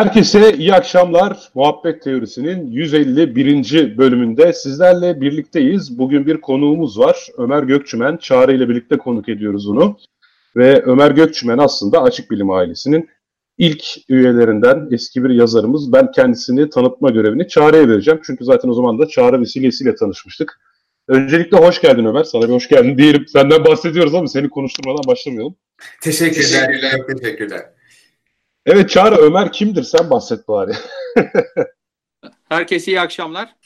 Herkese iyi akşamlar. Muhabbet Teorisi'nin 151. bölümünde sizlerle birlikteyiz. Bugün bir konuğumuz var. Ömer Gökçümen. Çağrı ile birlikte konuk ediyoruz onu. Ve Ömer Gökçümen aslında Açık Bilim ailesinin ilk üyelerinden eski bir yazarımız. Ben kendisini tanıtma görevini Çağrı'ya vereceğim. Çünkü zaten o zaman da Çağrı vesilesiyle tanışmıştık. Öncelikle hoş geldin Ömer. Sana bir hoş geldin diyelim. Senden bahsediyoruz ama seni konuşturmadan başlamayalım. Teşekkürler. Teşekkürler. teşekkürler. Evet Çağrı Ömer kimdir? Sen bahset bari. Herkese iyi akşamlar.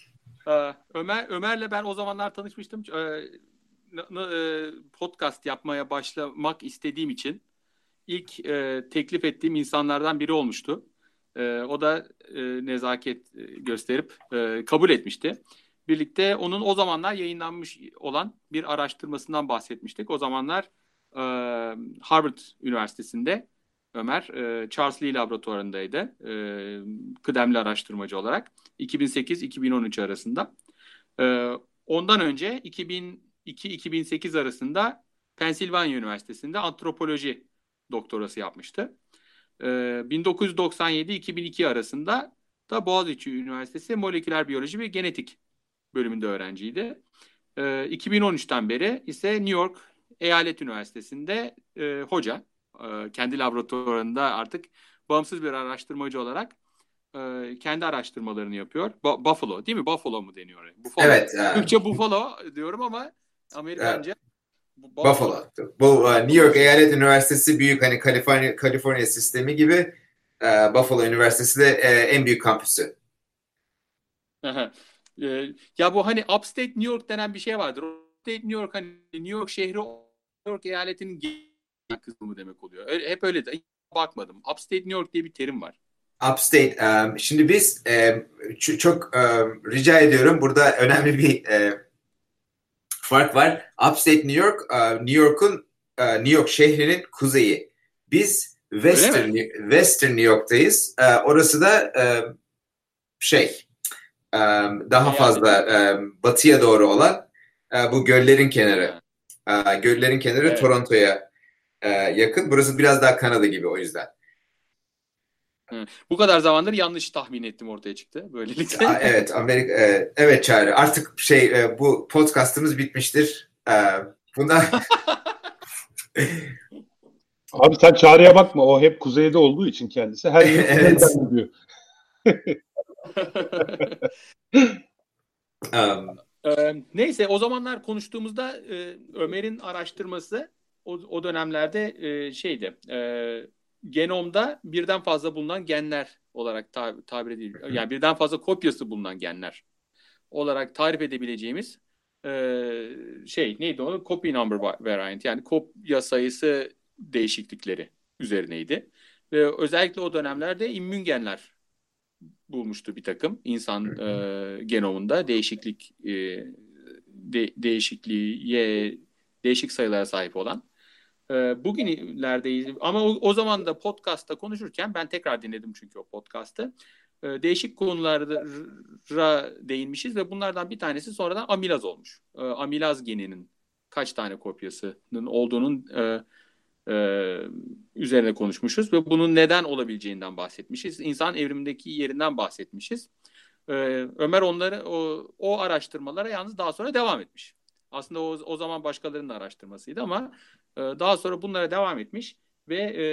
Ee, Ömer Ömer'le ben o zamanlar tanışmıştım. Ee, e, podcast yapmaya başlamak istediğim için ilk e, teklif ettiğim insanlardan biri olmuştu. Ee, o da e, nezaket gösterip kabul etmişti. Birlikte onun o zamanlar yayınlanmış olan bir araştırmasından bahsetmiştik. O zamanlar Harvard Üniversitesi'nde Ömer e, Charles Lee laboratuvarındaydı e, kıdemli araştırmacı olarak 2008-2013 arasında. E, ondan önce 2002-2008 arasında Pensilvanya Üniversitesi'nde antropoloji doktorası yapmıştı. 1997-2002 arasında da Boğaziçi Üniversitesi moleküler biyoloji ve genetik bölümünde öğrenciydi. 2013'ten beri ise New York Eyalet Üniversitesi'nde hoca e, kendi laboratuvarında artık bağımsız bir araştırmacı olarak e, kendi araştırmalarını yapıyor. Ba- Buffalo değil mi? Buffalo mu deniyor? Buffalo. Evet. Yani. Türkçe Buffalo diyorum ama Amerikanca evet. Buffalo. Bu uh, New York Eyalet Üniversitesi büyük hani Kaliforniya Kaliforniya sistemi gibi uh, Buffalo Üniversitesi de uh, en büyük kampüsü. ya bu hani Upstate New York denen bir şey vardır. Upstate New York hani New York şehri New York eyaletinin kısmı demek oluyor. Öyle, hep öyle de bakmadım. Upstate New York diye bir terim var. Upstate. Um, şimdi biz um, çok um, rica ediyorum. Burada önemli bir um, fark var. Upstate New York, uh, New York'un uh, New York şehrinin kuzeyi. Biz Western Western New York'tayız. Uh, orası da um, şey um, daha fazla um, batıya doğru olan bu göllerin kenarı. Uh, göllerin kenarı evet. Toronto'ya e, yakın. Burası biraz daha Kanada gibi o yüzden. Hı. Bu kadar zamandır yanlış tahmin ettim ortaya çıktı böylelikle. Aa, evet Amerika e, evet Çağrı artık şey e, bu podcast'ımız bitmiştir. E, bundan Abi sen Çağrı'ya bakma o hep kuzeyde olduğu için kendisi her yeri evet. diyor. um, ee, neyse o zamanlar konuştuğumuzda e, Ömer'in araştırması o, o dönemlerde e, şeydi e, genomda birden fazla bulunan genler olarak tab- tabir ediliyor. Yani birden fazla kopyası bulunan genler olarak tarif edebileceğimiz e, şey neydi onu? Copy number variant yani kopya sayısı değişiklikleri üzerineydi. Ve özellikle o dönemlerde immün genler bulmuştu bir takım insan e, genomunda değişiklik e, de, değişikliğe değişik sayılara sahip olan. E, bugünlerdeyiz ama o, o zaman da podcast'ta konuşurken ben tekrar dinledim çünkü o podcast'ı. E, değişik konulara değinmişiz ve bunlardan bir tanesi sonradan amilaz olmuş. E, amilaz geninin kaç tane kopyasının olduğunun e, e, üzerine konuşmuşuz ve bunun neden olabileceğinden bahsetmişiz. İnsan evrimindeki yerinden bahsetmişiz. Ömer onları o, o araştırmalara yalnız daha sonra devam etmiş. Aslında o, o zaman başkalarının araştırmasıydı ama e, daha sonra bunlara devam etmiş ve e,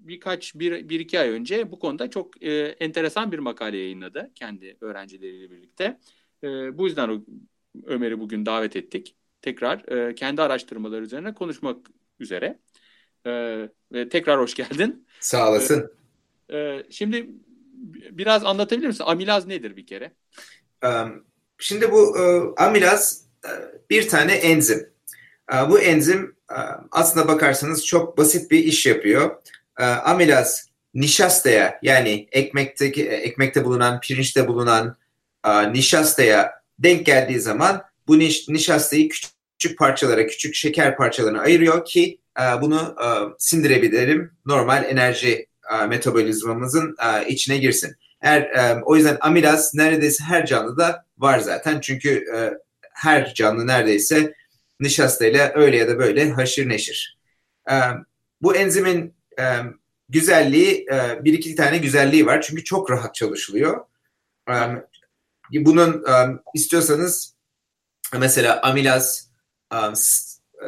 birkaç bir, bir iki ay önce bu konuda çok e, enteresan bir makale yayınladı kendi öğrencileriyle birlikte. E, bu yüzden Ömer'i bugün davet ettik. Tekrar e, kendi araştırmaları üzerine konuşmak üzere. E, ve tekrar hoş geldin. Sağ olasın. E, e, şimdi biraz anlatabilir misin? Amilaz nedir bir kere? Şimdi bu uh, amilaz bir tane enzim. Bu enzim aslında bakarsanız çok basit bir iş yapıyor. Amilaz nişastaya yani ekmekteki ekmekte bulunan, pirinçte bulunan nişastaya denk geldiği zaman bu niş, nişastayı küçük, küçük parçalara, küçük şeker parçalarına ayırıyor ki bunu sindirebilirim. Normal enerji metabolizmamızın içine girsin. Eğer o yüzden amilaz neredeyse her canlıda var zaten. Çünkü her canlı neredeyse nişastayla öyle ya da böyle haşır neşir. E, bu enzimin e, güzelliği e, bir iki tane güzelliği var. Çünkü çok rahat çalışılıyor. E, bunun e, istiyorsanız mesela amilaz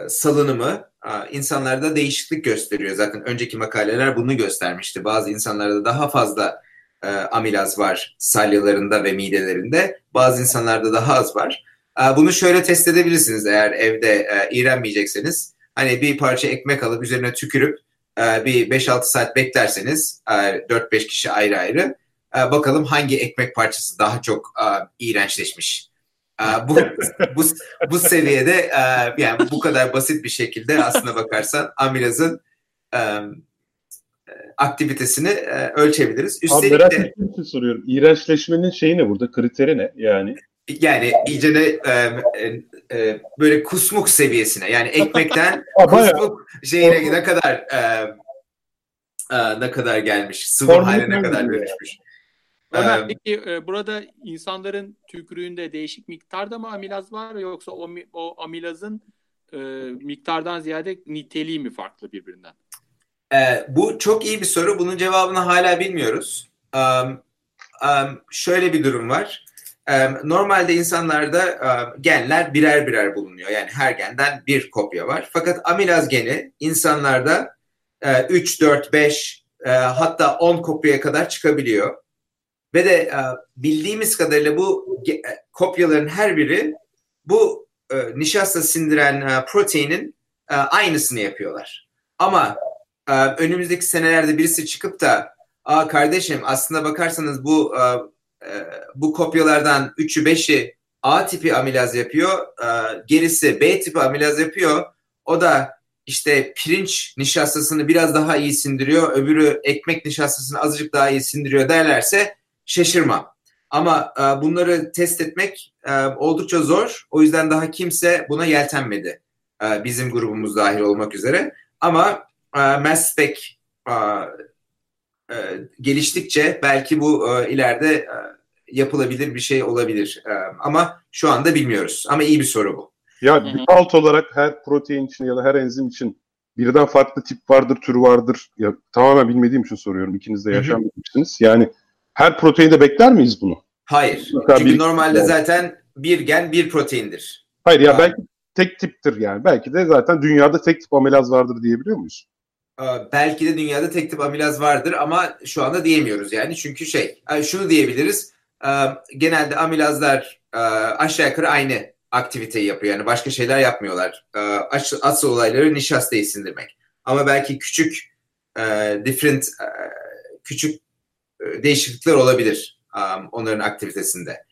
salınımı insanlarda değişiklik gösteriyor. Zaten önceki makaleler bunu göstermişti. Bazı insanlarda daha fazla amilaz var salyalarında ve midelerinde. Bazı insanlarda daha az var. E, bunu şöyle test edebilirsiniz eğer evde e, iğrenmeyecekseniz. Hani bir parça ekmek alıp üzerine tükürüp e, bir 5-6 saat beklerseniz e, 4-5 kişi ayrı ayrı e, bakalım hangi ekmek parçası daha çok e, iğrençleşmiş. E, bu, bu, bu seviyede e, yani bu kadar basit bir şekilde aslına bakarsan amilazın e, aktivitesini e, ölçebiliriz. Üstelik Abi merak de, soruyorum. İğrençleşmenin şeyi ne burada? Kriteri ne yani? Yani iyice de e, e, böyle kusmuk seviyesine yani ekmekten kusmuk şeyine ne kadar e, e, ne kadar gelmiş sıvı haline ne kadar dönüşmüş. Ömer, peki e, burada insanların tükürüğünde değişik miktarda mı amilaz var yoksa o, o amilazın e, miktardan ziyade niteliği mi farklı birbirinden? E, bu çok iyi bir soru. Bunun cevabını hala bilmiyoruz. Um, um, şöyle bir durum var. Normalde insanlarda genler birer birer bulunuyor. Yani her genden bir kopya var. Fakat amilaz geni insanlarda e, 3, 4, 5 e, hatta 10 kopyaya kadar çıkabiliyor. Ve de e, bildiğimiz kadarıyla bu e, kopyaların her biri bu e, nişasta sindiren proteinin aynısını yapıyorlar. Ama önümüzdeki senelerde birisi çıkıp da Aa kardeşim aslında bakarsanız bu e, bu kopyalardan 3'ü 5'i A tipi amilaz yapıyor. E, gerisi B tipi amilaz yapıyor. O da işte pirinç nişastasını biraz daha iyi sindiriyor. Öbürü ekmek nişastasını azıcık daha iyi sindiriyor derlerse şaşırmam. Ama e, bunları test etmek e, oldukça zor. O yüzden daha kimse buna yeltenmedi. Bizim grubumuz dahil olmak üzere. Ama e, mass spec geliştikçe belki bu ileride yapılabilir bir şey olabilir. E, ama şu anda bilmiyoruz. Ama iyi bir soru bu. Ya alt olarak her protein için ya da her enzim için birden farklı tip vardır, tür vardır. Ya tamamen bilmediğim için soruyorum. İkiniz de yaşanmamışsınız. Yani her proteinde bekler miyiz bunu? Hayır. Mutlaka Çünkü bir, normalde yani. zaten bir gen bir proteindir. Hayır ya belki tek tiptir yani. Belki de zaten dünyada tek tip amilaz vardır diyebiliyor muyuz? belki de dünyada tek tip amilaz vardır ama şu anda diyemiyoruz yani. Çünkü şey, şunu diyebiliriz. Genelde amilazlar aşağı yukarı aynı aktiviteyi yapıyor. Yani başka şeyler yapmıyorlar. Asıl olayları nişastayı sindirmek. Ama belki küçük different küçük değişiklikler olabilir onların aktivitesinde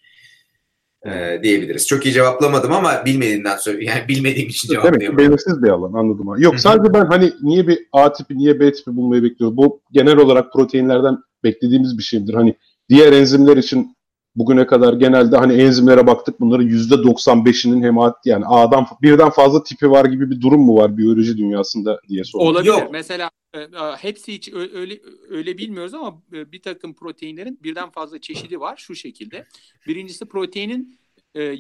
e, diyebiliriz. Çok iyi cevaplamadım ama bilmediğimden sonra yani bilmediğim için cevaplayamadım. Demek belirsiz bir alan anladım. Yok sadece ben hani niye bir A tipi niye B tipi bulmayı bekliyorum. Bu genel olarak proteinlerden beklediğimiz bir şeydir. Hani diğer enzimler için bugüne kadar genelde hani enzimlere baktık bunların %95'inin hem yani A'dan birden fazla tipi var gibi bir durum mu var biyoloji dünyasında diye soruyorum. Olabilir. Yok. Mesela e, hepsi hiç öyle öyle bilmiyoruz ama e, bir takım proteinlerin birden fazla çeşidi var şu şekilde. Birincisi proteinin e,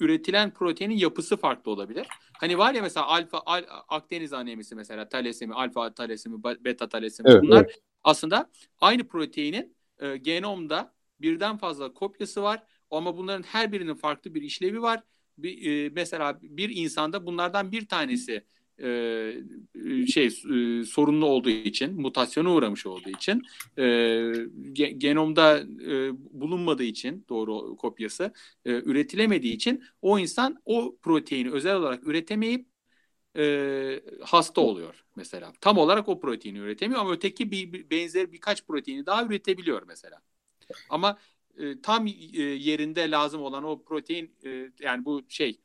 üretilen proteinin yapısı farklı olabilir. Hani var ya mesela alfa al, Akdeniz anemisi mesela talasemi, alfa talasemi, beta talasemi evet, bunlar evet. aslında aynı proteinin e, genomda birden fazla kopyası var ama bunların her birinin farklı bir işlevi var. Bir, e, mesela bir insanda bunlardan bir tanesi e, şey e, sorunlu olduğu için, mutasyona uğramış olduğu için, e, genomda e, bulunmadığı için doğru kopyası e, üretilemediği için o insan o proteini özel olarak üretemeyip e, hasta oluyor mesela. Tam olarak o proteini üretemiyor ama öteki bir, bir benzer birkaç proteini daha üretebiliyor mesela. Ama e, tam e, yerinde lazım olan o protein e, yani bu şey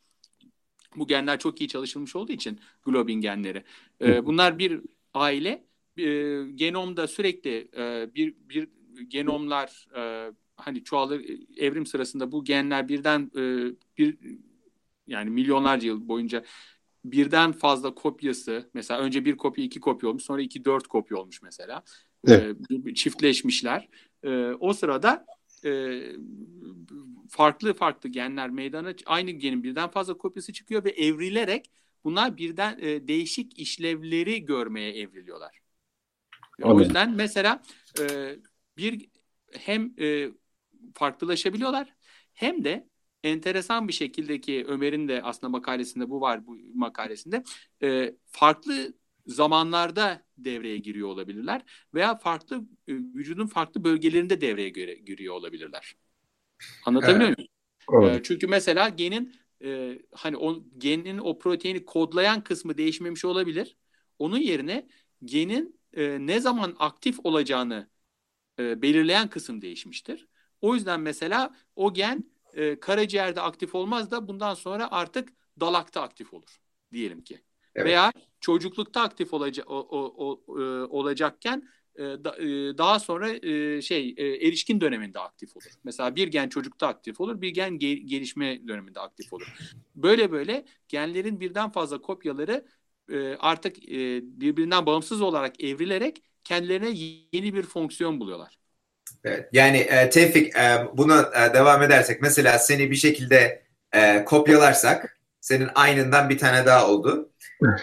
bu genler çok iyi çalışılmış olduğu için globin genleri. E, bunlar bir aile e, genomda sürekli e, bir bir genomlar e, hani çoğalır evrim sırasında bu genler birden e, bir yani milyonlarca yıl boyunca birden fazla kopyası mesela önce bir kopya iki kopya olmuş sonra iki dört kopya olmuş mesela evet. e, çiftleşmişler e, o sırada e, farklı farklı genler meydana aynı genin birden fazla kopyası çıkıyor ve evrilerek bunlar birden e, değişik işlevleri görmeye evriliyorlar. O yüzden mesela e, bir hem e, farklılaşabiliyorlar hem de enteresan bir şekilde ki Ömer'in de aslında makalesinde bu var bu makalesinde e, farklı zamanlarda devreye giriyor olabilirler veya farklı e, vücudun farklı bölgelerinde devreye göre, giriyor olabilirler. Anlatabiliyor evet. muyum? Evet. Çünkü mesela genin e, hani o genin o proteini kodlayan kısmı değişmemiş olabilir. Onun yerine genin e, ne zaman aktif olacağını e, belirleyen kısım değişmiştir. O yüzden mesela o gen e, karaciğerde aktif olmaz da bundan sonra artık dalakta aktif olur diyelim ki. Evet. Veya çocuklukta aktif olaca, o, o, o, e, olacakken e, e, daha sonra şey erişkin döneminde aktif olur. Mesela bir gen çocukta aktif olur, bir gen ge- gelişme döneminde aktif olur. Böyle böyle genlerin birden fazla kopyaları artık birbirinden bağımsız olarak evrilerek kendilerine yeni bir fonksiyon buluyorlar. Evet, yani e, Tevfik e, buna e, devam edersek mesela seni bir şekilde e, kopyalarsak senin aynından bir tane daha oldu.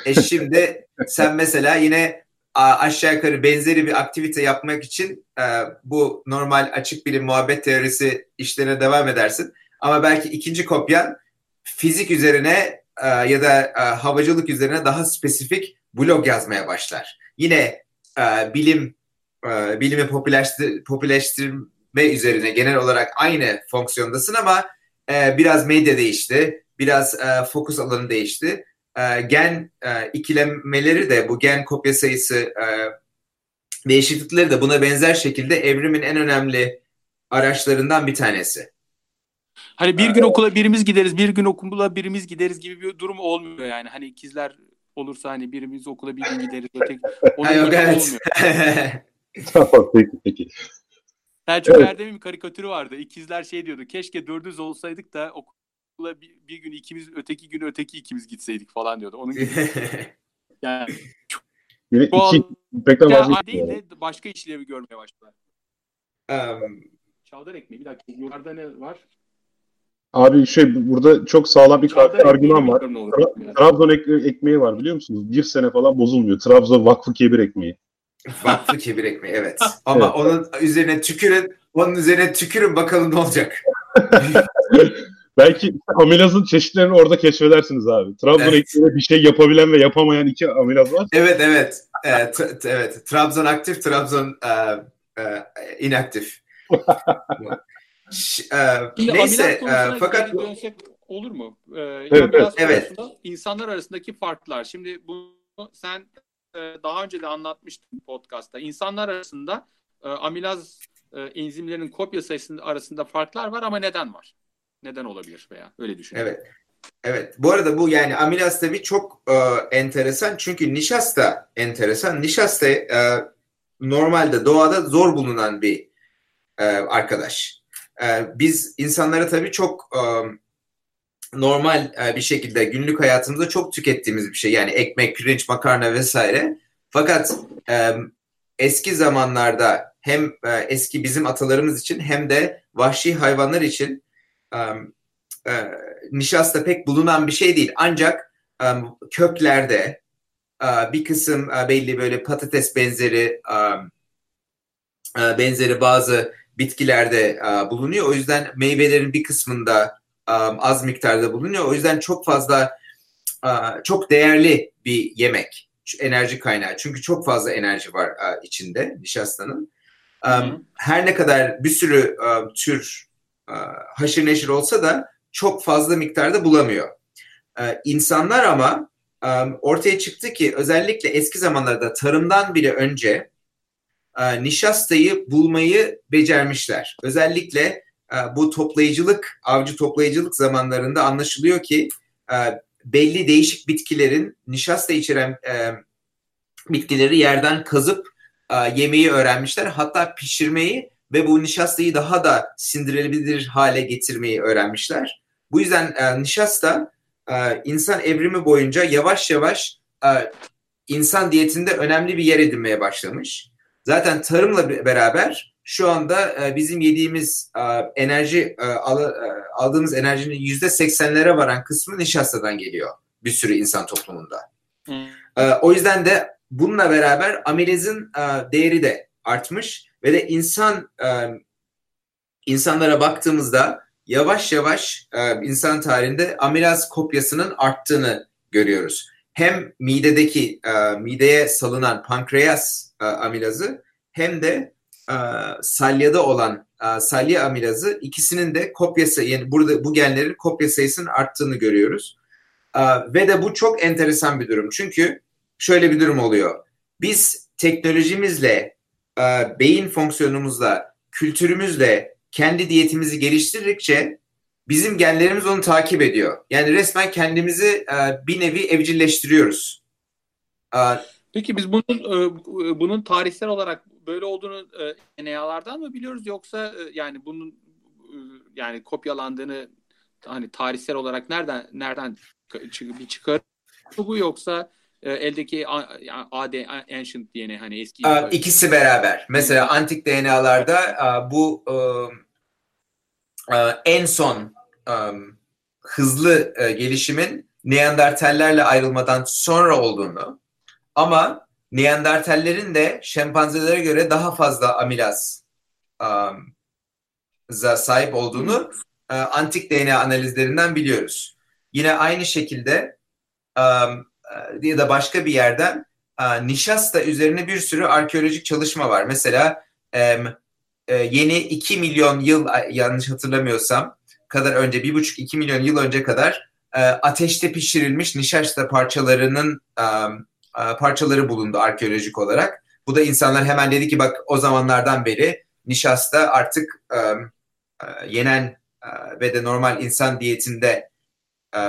E şimdi sen mesela yine aşağı yukarı benzeri bir aktivite yapmak için e, bu normal açık bilim muhabbet teorisi işlerine devam edersin. Ama belki ikinci kopyan fizik üzerine e, ya da e, havacılık üzerine daha spesifik blog yazmaya başlar. Yine bilim bilimi popülerleştir, popülerleştirme üzerine genel olarak aynı fonksiyondasın ama biraz medya değişti, biraz fokus alanı değişti. E, gen e, ikilemeleri de bu gen kopya sayısı e, değişiklikleri de buna benzer şekilde evrimin en önemli araçlarından bir tanesi. Hani bir gün okula birimiz gideriz, bir gün okula birimiz gideriz gibi bir durum olmuyor yani. Hani ikizler olursa hani birimiz okula bir gün gideriz, öteki onun Yok, evet. olmuyor. peki peki. Selçuk evet. Erdem'in karikatürü vardı. İkizler şey diyordu. Keşke dördüz olsaydık da okula bir, bir gün ikimiz, öteki gün öteki ikimiz gitseydik falan diyordu. Onun gibi. yani Yine iki, pek ya, değil de başka işlevi görmeye başladılar. Um, Çavdar ekmeği bir dakika. Yukarıda ne var? Abi şey burada çok sağlam bir Çağdar argüman var. Tra- Trabzon ek- ekmeği var biliyor musunuz? Bir sene falan bozulmuyor. Trabzon Vakfı Kebir ekmeği. Vakfı Kebir ekmeği evet. Ama evet. onun üzerine tükürün, onun üzerine tükürün bakalım ne olacak. Belki amilazın çeşitlerini orada keşfedersiniz abi. Trabzon evet. ekmeğinde bir şey yapabilen ve yapamayan iki amilaz var. Evet evet. Evet, t- evet. Trabzon aktif, Trabzon uh, uh, inaktif. Ş- uh, neyse uh, fakat dönsek olur mu? Ee, evet, evet. evet. İnsanlar arasındaki farklar. Şimdi bu sen e, daha önce de anlatmıştım podcast'ta. İnsanlar arasında e, amilaz e, enzimlerinin kopya sayısının arasında farklar var ama neden var? Neden olabilir veya öyle düşünüyorum. Evet. Evet. Bu arada bu yani amilaz tabii çok e, enteresan çünkü nişasta enteresan. Nişasta e, normalde doğada zor bulunan bir e, arkadaş. E, biz insanlara tabii çok e, normal e, bir şekilde günlük hayatımızda çok tükettiğimiz bir şey. Yani ekmek, pirinç, makarna vesaire. Fakat e, eski zamanlarda hem e, eski bizim atalarımız için hem de vahşi hayvanlar için e, e, nişasta pek bulunan bir şey değil. Ancak e, köklerde e, bir kısım e, belli böyle patates benzeri e, e, benzeri bazı bitkilerde e, bulunuyor. O yüzden meyvelerin bir kısmında um, az miktarda bulunuyor. O yüzden çok fazla uh, çok değerli bir yemek, enerji kaynağı. Çünkü çok fazla enerji var uh, içinde nişastanın. Um, her ne kadar bir sürü uh, tür haşır neşir olsa da çok fazla miktarda bulamıyor. Uh, insanlar ama um, ortaya çıktı ki özellikle eski zamanlarda tarımdan bile önce nişastayı bulmayı becermişler. Özellikle e, bu toplayıcılık, avcı toplayıcılık zamanlarında anlaşılıyor ki e, belli değişik bitkilerin nişasta içeren e, bitkileri yerden kazıp yemeği öğrenmişler. Hatta pişirmeyi ve bu nişastayı daha da sindirilebilir hale getirmeyi öğrenmişler. Bu yüzden nişasta insan evrimi boyunca yavaş yavaş insan diyetinde önemli bir yer edinmeye başlamış. Zaten tarımla beraber şu anda e, bizim yediğimiz e, enerji e, aldığımız enerjinin yüzde seksenlere varan kısmı nişastadan geliyor bir sürü insan toplumunda. Hmm. O yüzden de bununla beraber amilazın e, değeri de artmış ve de insan e, insanlara baktığımızda yavaş yavaş e, insan tarihinde amilaz kopyasının arttığını görüyoruz. Hem midedeki e, mideye salınan pankreas e, amilazı hem de e, salyada olan e, salya amilazı ikisinin de kopyası yani burada bu genlerin kopya sayısının arttığını görüyoruz. E, ve de bu çok enteresan bir durum. Çünkü şöyle bir durum oluyor. Biz teknolojimizle, e, beyin fonksiyonumuzla, kültürümüzle kendi diyetimizi geliştirdikçe bizim genlerimiz onu takip ediyor. Yani resmen kendimizi e, bir nevi evcilleştiriyoruz. E, Peki biz bunun e, bunun tarihsel olarak böyle olduğunu e, DNA'lardan mı biliyoruz yoksa e, yani bunun e, yani kopyalandığını hani tarihsel olarak nereden nereden bir çıkar bu yoksa eldeki AD ancient DNA hani eski ikisi beraber. Mesela antik DNA'larda bu en son hızlı gelişimin Neandertallerle ayrılmadan sonra olduğunu ama Neandertallerin de şempanzelere göre daha fazla amilaz um, sahip olduğunu antik DNA analizlerinden biliyoruz. Yine aynı şekilde um, ya da başka bir yerden uh, nişasta üzerine bir sürü arkeolojik çalışma var. Mesela um, yeni 2 milyon yıl yanlış hatırlamıyorsam kadar önce 1,5-2 milyon yıl önce kadar ateşte pişirilmiş nişasta parçalarının e, parçaları bulundu arkeolojik olarak. Bu da insanlar hemen dedi ki bak o zamanlardan beri nişasta artık e, e, yenen e, ve de normal insan diyetinde e,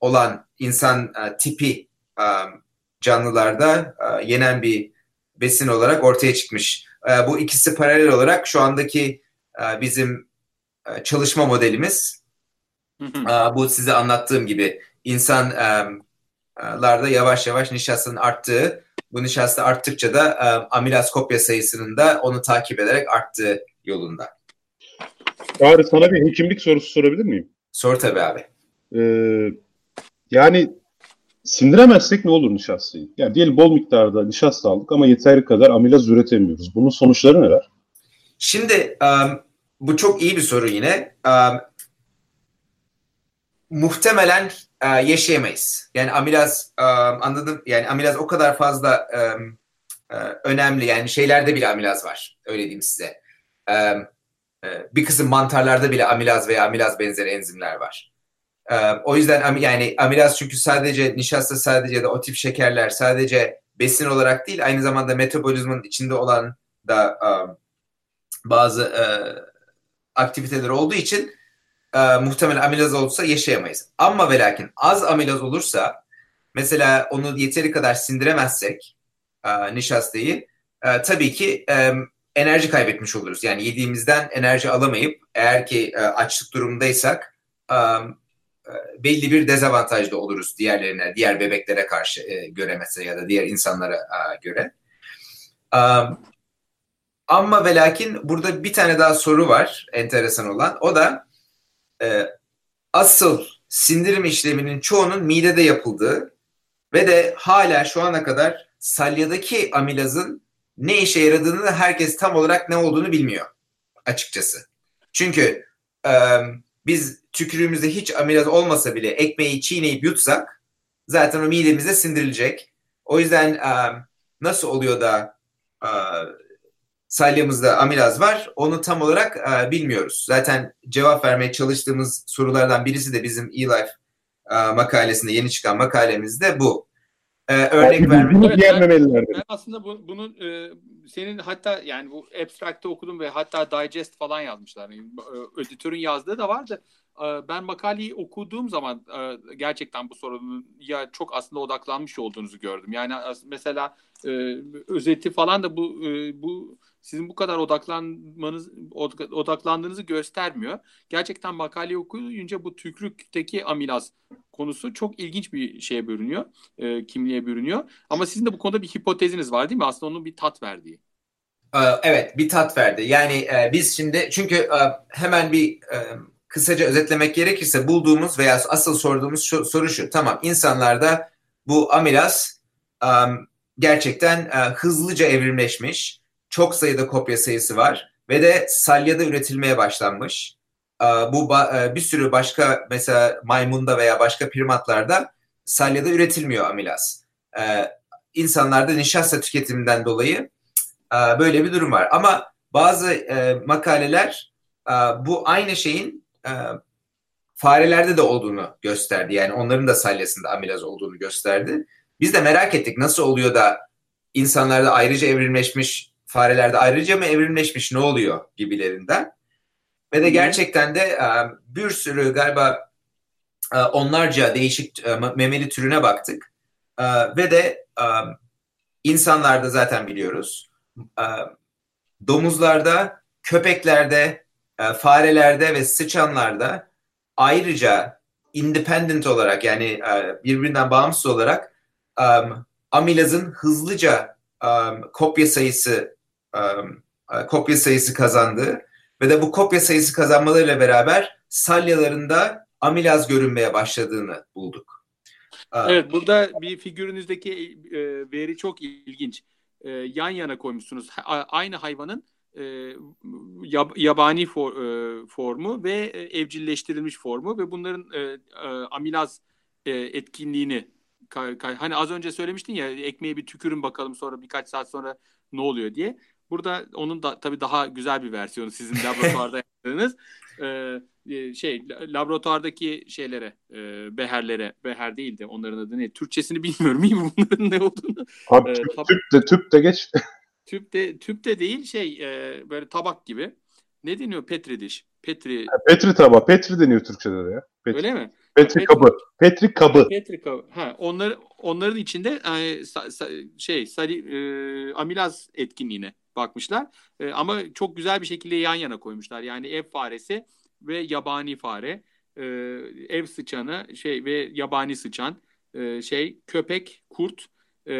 olan insan e, tipi e, canlılarda e, yenen bir besin olarak ortaya çıkmış. E, bu ikisi paralel olarak şu andaki e, bizim e, çalışma modelimiz e, bu size anlattığım gibi insan e, larda yavaş yavaş nişastanın arttığı, bu nişasta arttıkça da e, amilaz kopya sayısının da onu takip ederek arttığı yolunda. Çağrı sana bir hekimlik sorusu sorabilir miyim? Sor tabii abi. Ee, yani sindiremezsek ne olur nişastayı? Yani diyelim bol miktarda nişasta aldık ama yeteri kadar amilaz üretemiyoruz. Bunun sonuçları neler? Şimdi um, bu çok iyi bir soru yine. Um, muhtemelen e, yaşayamayız. Yani amilaz e, anladım yani amilaz o kadar fazla e, e, önemli yani şeylerde bile amilaz var öyle diyeyim size. E, bir kısım mantarlarda bile amilaz veya amilaz benzeri enzimler var. E, o yüzden yani amilaz çünkü sadece nişasta sadece ya da o tip şekerler sadece besin olarak değil aynı zamanda metabolizmanın içinde olan da e, bazı e, aktiviteler olduğu için e, muhtemelen amilaz olursa yaşayamayız. Ama ve lakin az amilaz olursa mesela onu yeteri kadar sindiremezsek e, nişastayı e, tabii ki e, enerji kaybetmiş oluruz. Yani yediğimizden enerji alamayıp eğer ki e, açlık durumundaysak e, belli bir dezavantajda oluruz diğerlerine, diğer bebeklere karşı e, göre mesela ya da diğer insanlara e, göre. E, ama ve lakin burada bir tane daha soru var enteresan olan. O da e, asıl sindirim işleminin çoğunun midede yapıldığı ve de hala şu ana kadar salyadaki amilazın ne işe yaradığını herkes tam olarak ne olduğunu bilmiyor açıkçası. Çünkü e, biz tükürüğümüzde hiç amilaz olmasa bile ekmeği çiğneyip yutsak zaten o midemizde sindirilecek. O yüzden e, nasıl oluyor da e, salyamızda amilaz var. Onu tam olarak e, bilmiyoruz. Zaten cevap vermeye çalıştığımız sorulardan birisi de bizim eLife e, makalesinde yeni çıkan makalemizde bu. Ee, örnek vermek. Evet, ben, aslında bu, bunun e, senin hatta yani bu abstract'te okudum ve hatta digest falan yazmışlar. Yani, e, editörün yazdığı da vardı. E, ben makaleyi okuduğum zaman e, gerçekten bu sorunun ya çok aslında odaklanmış olduğunuzu gördüm. Yani mesela e, özeti falan da bu e, bu sizin bu kadar odaklanmanız odaklandığınızı göstermiyor. Gerçekten makaleyi okuyunca bu tükrükteki amilaz konusu çok ilginç bir şeye bürünüyor, e, kimliğe bürünüyor. Ama sizin de bu konuda bir hipoteziniz var değil mi? Aslında onun bir tat verdiği. Ee, evet, bir tat verdi. Yani e, biz şimdi çünkü e, hemen bir e, kısaca özetlemek gerekirse bulduğumuz veya asıl sorduğumuz şu, soru şu. Tamam, insanlarda bu amilaz gerçekten hızlıca evrimleşmiş. Çok sayıda kopya sayısı var ve de salyada üretilmeye başlanmış. E, bu e, bir sürü başka mesela maymunda veya başka primatlarda salyada üretilmiyor amilaz. E, insanlarda nişasta tüketiminden dolayı e, böyle bir durum var. Ama bazı e, makaleler bu aynı şeyin farelerde de olduğunu gösterdi. Yani onların da salyasında amilaz olduğunu gösterdi. Biz de merak ettik nasıl oluyor da insanlarda ayrıca evrimleşmiş, farelerde ayrıca mı evrimleşmiş ne oluyor gibilerinden. Ve de gerçekten de e, bir sürü galiba e, onlarca değişik e, memeli türüne baktık. Ve de insanlarda zaten biliyoruz. Domuzlarda, köpeklerde, farelerde ve sıçanlarda ayrıca independent olarak yani birbirinden bağımsız olarak amilazın hızlıca kopya sayısı kopya sayısı kazandığı ve de bu kopya sayısı kazanmalarıyla beraber salyalarında amilaz görünmeye başladığını bulduk. Evet burada bir figürünüzdeki e, veri çok ilginç. E, yan yana koymuşsunuz. Aynı hayvanın e, yabani for, formu ve evcilleştirilmiş formu ve bunların amilaz etkinliğini hani az önce söylemiştin ya ekmeğe bir tükürün bakalım sonra birkaç saat sonra ne oluyor diye. Burada onun da tabii daha güzel bir versiyonu sizin laboratuvarda yaptığınız. Ee, şey laboratuvardaki şeylere e, beherlere beher değil de onların adı ne? Türkçesini bilmiyorum iyi mi bunların ne olduğunu? Abi, tüp, tab- tüp de tüp de geç. Tüp de tüp de değil şey e, böyle tabak gibi. Ne deniyor petri diş petri petri tabak petri deniyor Türkçede de ya petri. öyle mi Petri kabı. Petri kabı. Petri kabı. Ha, onlar, onların içinde e, sa, sa, şey sali, e, amilaz etkinliğine bakmışlar. E, ama çok güzel bir şekilde yan yana koymuşlar. Yani ev faresi ve yabani fare, e, ev sıçanı şey ve yabani sıçan, e, şey köpek, kurt, e,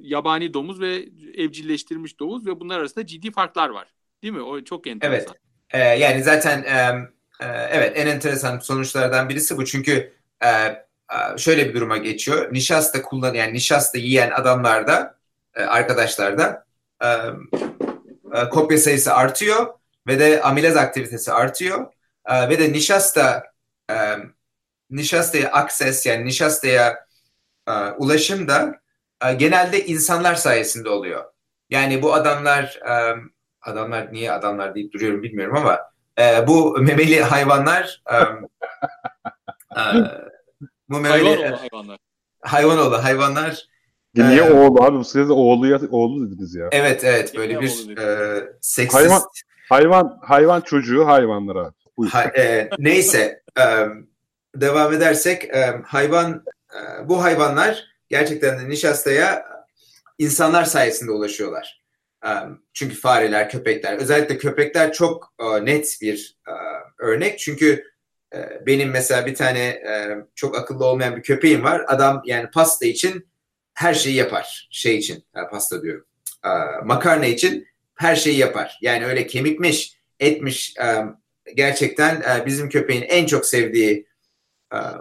yabani domuz ve evcilleştirilmiş domuz ve bunlar arasında ciddi farklar var. Değil mi? O çok enteresan. Evet. Ee, yani zaten e, ee, evet en enteresan sonuçlardan birisi bu çünkü e, e, şöyle bir duruma geçiyor. Nişasta kullan yani nişasta yiyen adamlarda e, arkadaşlarda kopya sayısı artıyor ve de amilaz aktivitesi artıyor ve de nişasta nişastaya akses yani nişastaya ulaşım da genelde insanlar sayesinde oluyor. Yani bu adamlar adamlar niye adamlar deyip duruyorum bilmiyorum ama e, bu memeli hayvanlar e, e, bu memeli hayvan oğlu hayvanlar. Hayvan oğlu hayvanlar Niye ee, oğlu abi? Siz de oğlu, oğlu dediniz ya. Evet evet böyle bir e, seksist. Hayvan, hayvan, hayvan çocuğu hayvanlara. Ha, e, neyse e, devam edersek e, hayvan e, bu hayvanlar gerçekten de nişastaya insanlar sayesinde ulaşıyorlar. Çünkü fareler, köpekler, özellikle köpekler çok net bir örnek. Çünkü benim mesela bir tane çok akıllı olmayan bir köpeğim var. Adam yani pasta için her şeyi yapar. Şey için, pasta diyorum. Makarna için her şeyi yapar. Yani öyle kemikmiş, etmiş gerçekten bizim köpeğin en çok sevdiği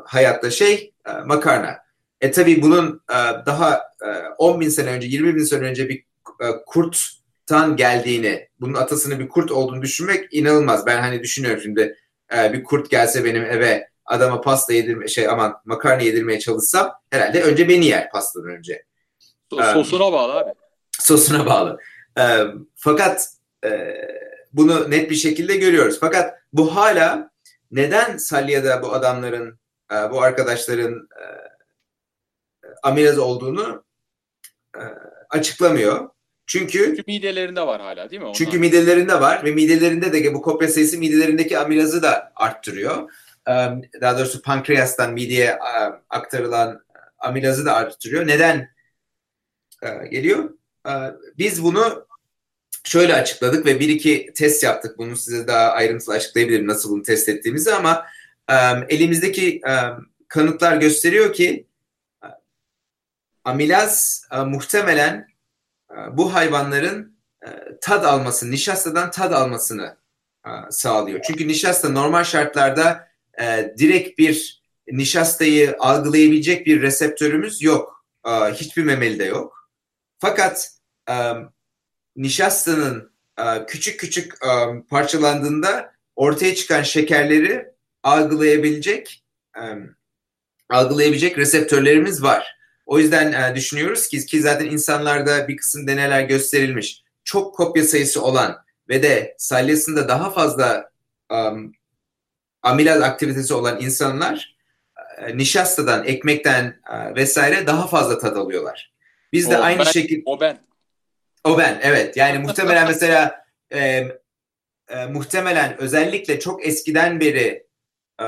hayatta şey makarna. E tabii bunun daha 10 bin sene önce, 20 bin sene önce bir e, kurttan geldiğini, bunun atasının bir kurt olduğunu düşünmek inanılmaz. Ben hani düşünüyorum şimdi e, bir kurt gelse benim eve adama pasta yedirme şey aman makarna yedirmeye çalışsam herhalde önce beni yer pastadan önce. Sosuna bağlı abi. Sosuna bağlı. E, fakat bunu net bir şekilde görüyoruz. Fakat bu hala neden Salya'da bu adamların, bu arkadaşların amiraz olduğunu açıklamıyor. Çünkü, çünkü midelerinde var hala değil mi? Onlar? Çünkü midelerinde var ve midelerinde de bu kopya sayısı midelerindeki amilazı da arttırıyor. Daha doğrusu pankreastan mideye aktarılan amilazı da arttırıyor. Neden geliyor? Biz bunu şöyle açıkladık ve bir iki test yaptık. Bunu size daha ayrıntılı açıklayabilirim nasıl bunu test ettiğimizi ama elimizdeki kanıtlar gösteriyor ki amilaz muhtemelen bu hayvanların e, tad almasını, nişastadan tad almasını e, sağlıyor. Çünkü nişasta normal şartlarda e, direkt bir nişastayı algılayabilecek bir reseptörümüz yok. Hiçbir memelide yok. fakat nişastanın küçük küçük parçalandığında ortaya çıkan şekerleri algılayabilecek algılayabilecek reseptörlerimiz var. O yüzden e, düşünüyoruz ki ki zaten insanlarda bir kısım deneyler gösterilmiş. Çok kopya sayısı olan ve de salyasında daha fazla um, amilaz aktivitesi olan insanlar e, nişastadan, ekmekten e, vesaire daha fazla tad alıyorlar. Biz de o aynı şekilde... O ben. O ben, evet. Yani muhtemelen mesela e, e, muhtemelen özellikle çok eskiden beri e,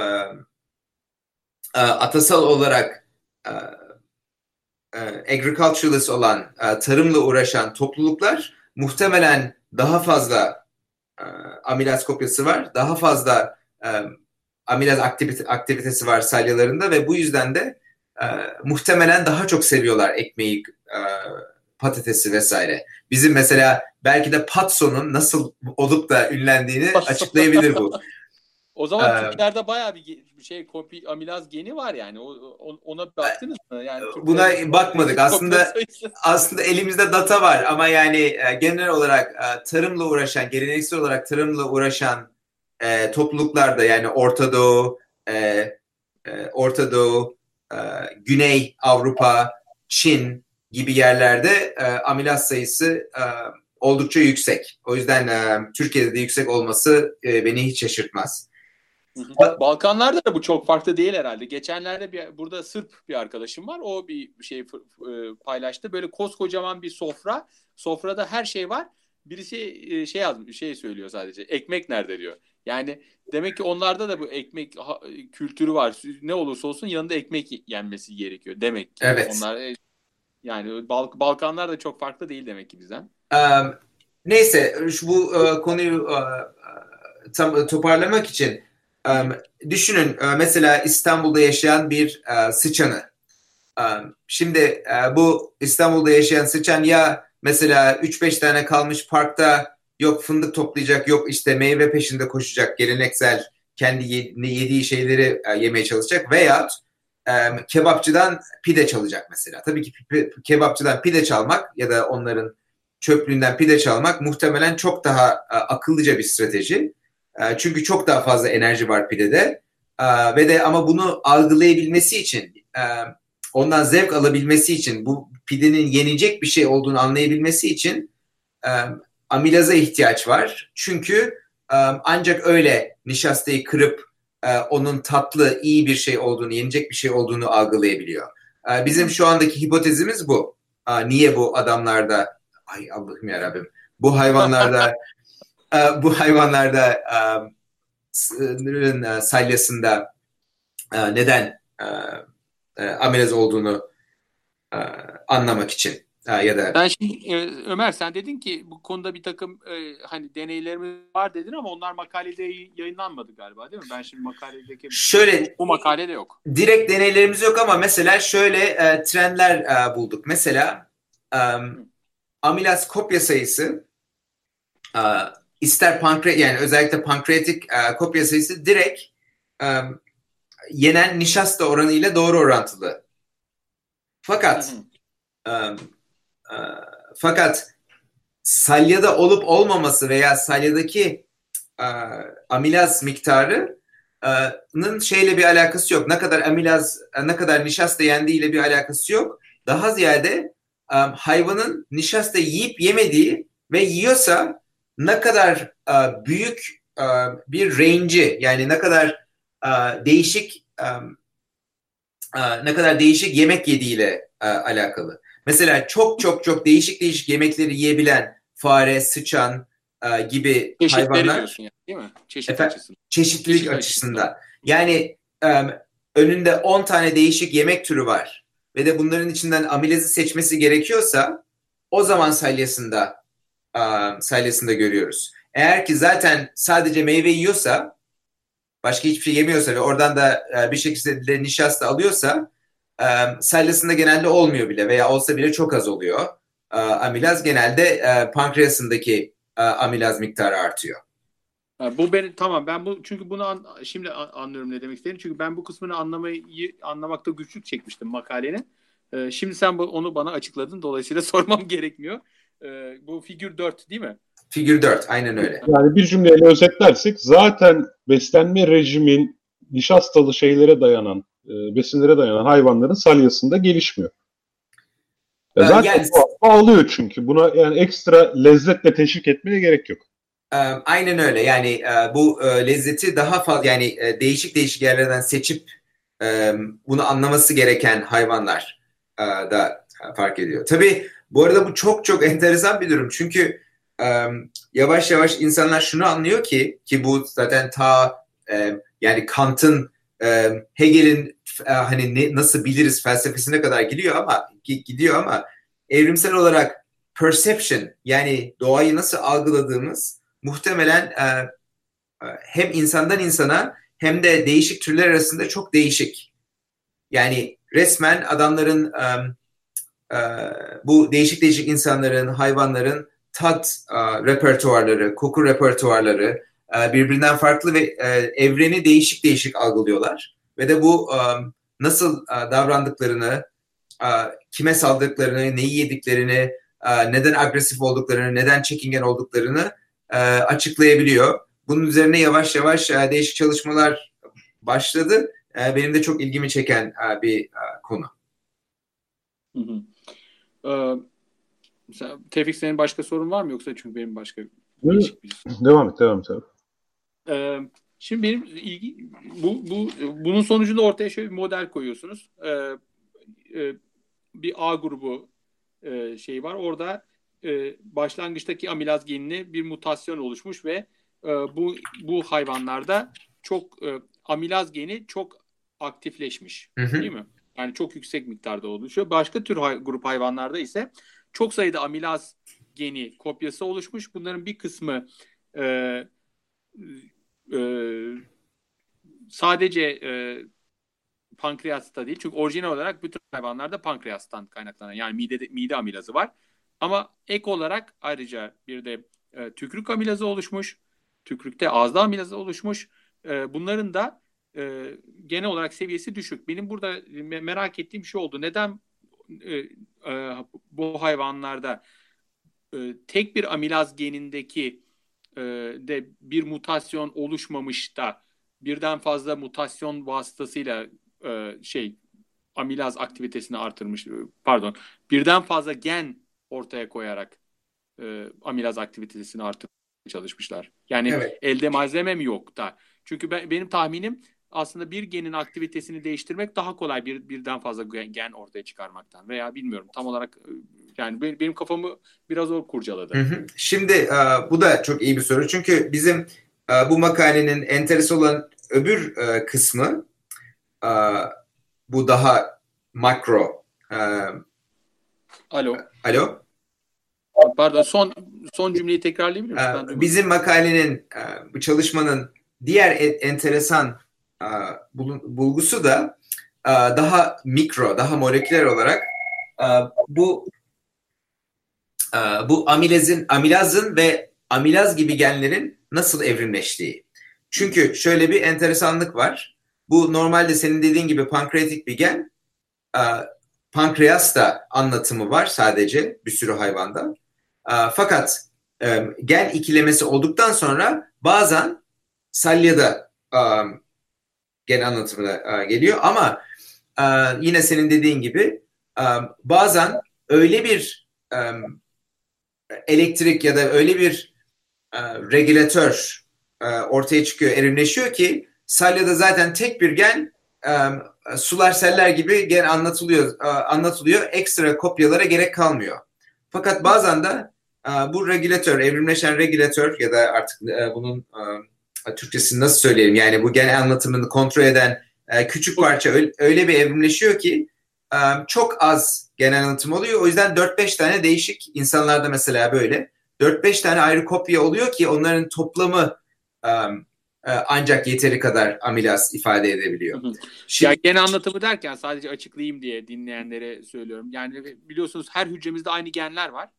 e, atasal olarak e, e, agriculturalist olan, e, tarımla uğraşan topluluklar muhtemelen daha fazla e, amilaz kopyası var. Daha fazla e, amilaz aktivite, aktivitesi var salyalarında ve bu yüzden de e, muhtemelen daha çok seviyorlar ekmeği, e, patatesi vesaire. Bizim mesela belki de Patson'un nasıl olup da ünlendiğini açıklayabilir bu. O zaman ee, Türklerde bayağı bir şey kopi amilaz geni var yani. O, ona baktınız mı? Yani buna bakmadık. Aslında aslında elimizde data var ama yani e, genel olarak e, tarımla uğraşan, geleneksel olarak tarımla uğraşan e, topluluklarda yani Orta Doğu, e, e, Orta Doğu, e, Güney Avrupa, Çin gibi yerlerde e, amilaz sayısı e, oldukça yüksek. O yüzden e, Türkiye'de de yüksek olması e, beni hiç şaşırtmaz. Balkanlarda da bu çok farklı değil herhalde. Geçenlerde bir burada Sırp bir arkadaşım var. O bir şey e, paylaştı. Böyle koskocaman bir sofra. Sofrada her şey var. Birisi e, şey yazmış, şey söylüyor sadece. Ekmek nerede diyor. Yani demek ki onlarda da bu ekmek kültürü var. Ne olursa olsun yanında ekmek yenmesi gerekiyor demek ki. Evet. Onlar e, yani Balk Balkanlar da çok farklı değil demek ki bizden. Um, neyse şu bu uh, konuyu uh, tam toparlamak için düşünün uh, mesela İstanbul'da yaşayan bir uh, sıçanı. Şimdi uh, bu İstanbul'da yaşayan sıçan ya mesela 3-5 tane kalmış parkta yok fındık toplayacak yok işte meyve peşinde koşacak geleneksel kendi yediği şeyleri yemeye çalışacak veya e, kebapçıdan pide çalacak mesela. Tabii ki kebapçıdan pide çalmak ya da onların çöplüğünden pide çalmak muhtemelen çok daha e, akıllıca bir strateji. E, çünkü çok daha fazla enerji var pidede. E, ve de ama bunu algılayabilmesi için, e, ondan zevk alabilmesi için, bu pidenin yenecek bir şey olduğunu anlayabilmesi için e, amilaza ihtiyaç var. Çünkü e, ancak öyle nişastayı kırıp onun tatlı, iyi bir şey olduğunu, yenecek bir şey olduğunu algılayabiliyor. Bizim şu andaki hipotezimiz bu. Niye bu adamlarda, ay Allah'ım yarabbim, bu hayvanlarda, bu hayvanlarda e, e, salyasında e, neden e, e, amelaz olduğunu anlamak için ya da ben şimdi Ömer sen dedin ki bu konuda bir takım hani deneylerimiz var dedin ama onlar makalede yayınlanmadı galiba değil mi? Ben şimdi makaledeki şöyle bu makalede yok. Direkt deneylerimiz yok ama mesela şöyle trendler bulduk. Mesela amilaz kopya sayısı ister pankreas yani özellikle pankreatik e, kopya sayısı direkt e, yenen nişasta oranı ile doğru orantılı. Fakat. E, ee, fakat salyada olup olmaması veya salyadaki e, amilaz miktarının şeyle bir alakası yok. Ne kadar amilaz, ne kadar nişasta yendiğiyle bir alakası yok. Daha ziyade e, hayvanın nişasta yiyip yemediği ve yiyorsa ne kadar e, büyük e, bir range'i yani ne kadar e, değişik e, e, ne kadar değişik yemek yediğiyle e, alakalı. Mesela çok çok çok değişik değişik yemekleri yiyebilen fare, sıçan e, gibi Çeşitleri hayvanlar. diyorsun yani, değil mi? Çeşit efendim, açısından. Çeşitlilik Çeşit açısından. açısından. Yani e, önünde 10 tane değişik yemek türü var ve de bunların içinden amilezi seçmesi gerekiyorsa o zaman salyasında salyasında görüyoruz. Eğer ki zaten sadece meyve yiyorsa başka hiçbir şey yemiyorsa ve oradan da e, bir şekilde nişasta alıyorsa e, sellasında genelde olmuyor bile veya olsa bile çok az oluyor. E, amilaz genelde e, pankreasındaki e, amilaz miktarı artıyor. bu beni tamam ben bu çünkü bunu an, şimdi an, anlıyorum ne demek istediğini. Çünkü ben bu kısmını anlamayı anlamakta güçlük çekmiştim makalenin. E, şimdi sen onu bana açıkladın. Dolayısıyla sormam gerekmiyor. E, bu figür 4 değil mi? Figür 4 aynen öyle. Yani bir cümleyle özetlersek zaten beslenme rejimin nişastalı şeylere dayanan, e, besinlere dayanan hayvanların salyasında gelişmiyor. Ya Ee, zaten yani- bu bağlıyor çünkü. Buna yani ekstra lezzetle teşvik etmeye gerek yok. Ee, Aynen öyle. Yani e, bu e, lezzeti daha fazla yani e, değişik değişik yerlerden seçip e, bunu anlaması gereken hayvanlar e, da fark ediyor. Tabii bu arada bu çok çok enteresan bir durum. Çünkü e, yavaş yavaş insanlar şunu anlıyor ki ki bu zaten ta e, yani Kant'ın e, Hegel'in e, hani ne, nasıl biliriz felsefesine kadar gidiyor ama gi- gidiyor ama evrimsel olarak perception yani doğayı nasıl algıladığımız muhtemelen e, hem insandan insana hem de değişik türler arasında çok değişik. Yani resmen adamların e, e, bu değişik değişik insanların, hayvanların tat e, repertuarları, koku repertuarları e, birbirinden farklı ve e, evreni değişik değişik algılıyorlar. Ve de bu e, nasıl davrandıklarını, kime saldıklarını, neyi yediklerini, neden agresif olduklarını, neden çekingen olduklarını açıklayabiliyor. Bunun üzerine yavaş yavaş değişik çalışmalar başladı. Benim de çok ilgimi çeken bir konu. Hı hı. Ee, sen, Tevfik senin başka sorun var mı yoksa çünkü benim başka değişik bir Devam et, devam et. abi. Ee, şimdi benim ilgi bu, bu bunun sonucunda ortaya şöyle bir model koyuyorsunuz. Ee, e, bir A grubu e, şey var. Orada e, başlangıçtaki amilaz genine bir mutasyon oluşmuş ve e, bu bu hayvanlarda çok e, amilaz geni çok aktifleşmiş. Hı hı. Değil mi? Yani çok yüksek miktarda oluşuyor. Başka tür hay- grup hayvanlarda ise çok sayıda amilaz geni kopyası oluşmuş. Bunların bir kısmı e, e, sadece e, pankreasta değil. Çünkü orijinal olarak bütün hayvanlarda pankreastan kaynaklanan yani mide, mide amilazı var. Ama ek olarak ayrıca bir de e, tükrük amilazı oluşmuş. Tükrükte ağızda amilazı oluşmuş. E, bunların da e, genel olarak seviyesi düşük. Benim burada me- merak ettiğim şey oldu. Neden e, e, bu hayvanlarda e, tek bir amilaz genindeki e, de bir mutasyon oluşmamış da birden fazla mutasyon vasıtasıyla e, şey amilaz aktivitesini artırmış. e, Pardon. Birden fazla gen ortaya koyarak e, amilaz aktivitesini artırmaya çalışmışlar. Yani Evet. elde malzeme mi yok da. Çünkü ben, benim tahminim aslında bir genin aktivitesini değiştirmek daha kolay bir birden fazla gen, ortaya çıkarmaktan veya bilmiyorum tam olarak e, yani benim, kafamı biraz o kurcaladı. Hı hı. Şimdi e, bu da çok iyi bir soru. Çünkü bizim e, bu makalenin enteresan olan öbür kısmı bu daha makro. Alo. alo? Pardon son son cümleyi tekrarlayabilir misin? Bizim makalenin, bu çalışmanın diğer enteresan bulgusu da daha mikro, daha moleküler olarak bu bu amilazın, amilazın ve amilaz gibi genlerin nasıl evrimleştiği. Çünkü şöyle bir enteresanlık var. Bu normalde senin dediğin gibi pankreatik bir gen. Pankreas da anlatımı var sadece bir sürü hayvanda. Fakat gen ikilemesi olduktan sonra bazen salyada gen anlatımına e, geliyor ama e, yine senin dediğin gibi e, bazen öyle bir elektrik ya da öyle bir regülatör ortaya çıkıyor, erimleşiyor ki salyada zaten tek bir gen sular seller gibi gen anlatılıyor, anlatılıyor. Ekstra kopyalara gerek kalmıyor. Fakat bazen de bu regülatör, evrimleşen regülatör ya da artık bunun Türkçesini nasıl söyleyelim? Yani bu gen anlatımını kontrol eden e, küçük parça öyle, bir evrimleşiyor ki e, çok az genel anlatım oluyor. O yüzden 4-5 tane değişik insanlarda mesela böyle 4-5 tane ayrı kopya oluyor ki onların toplamı e, e, ancak yeteri kadar amilaz ifade edebiliyor. Hı hı. Şimdi, Ya gen anlatımı derken sadece açıklayayım diye dinleyenlere söylüyorum. Yani biliyorsunuz her hücremizde aynı genler var.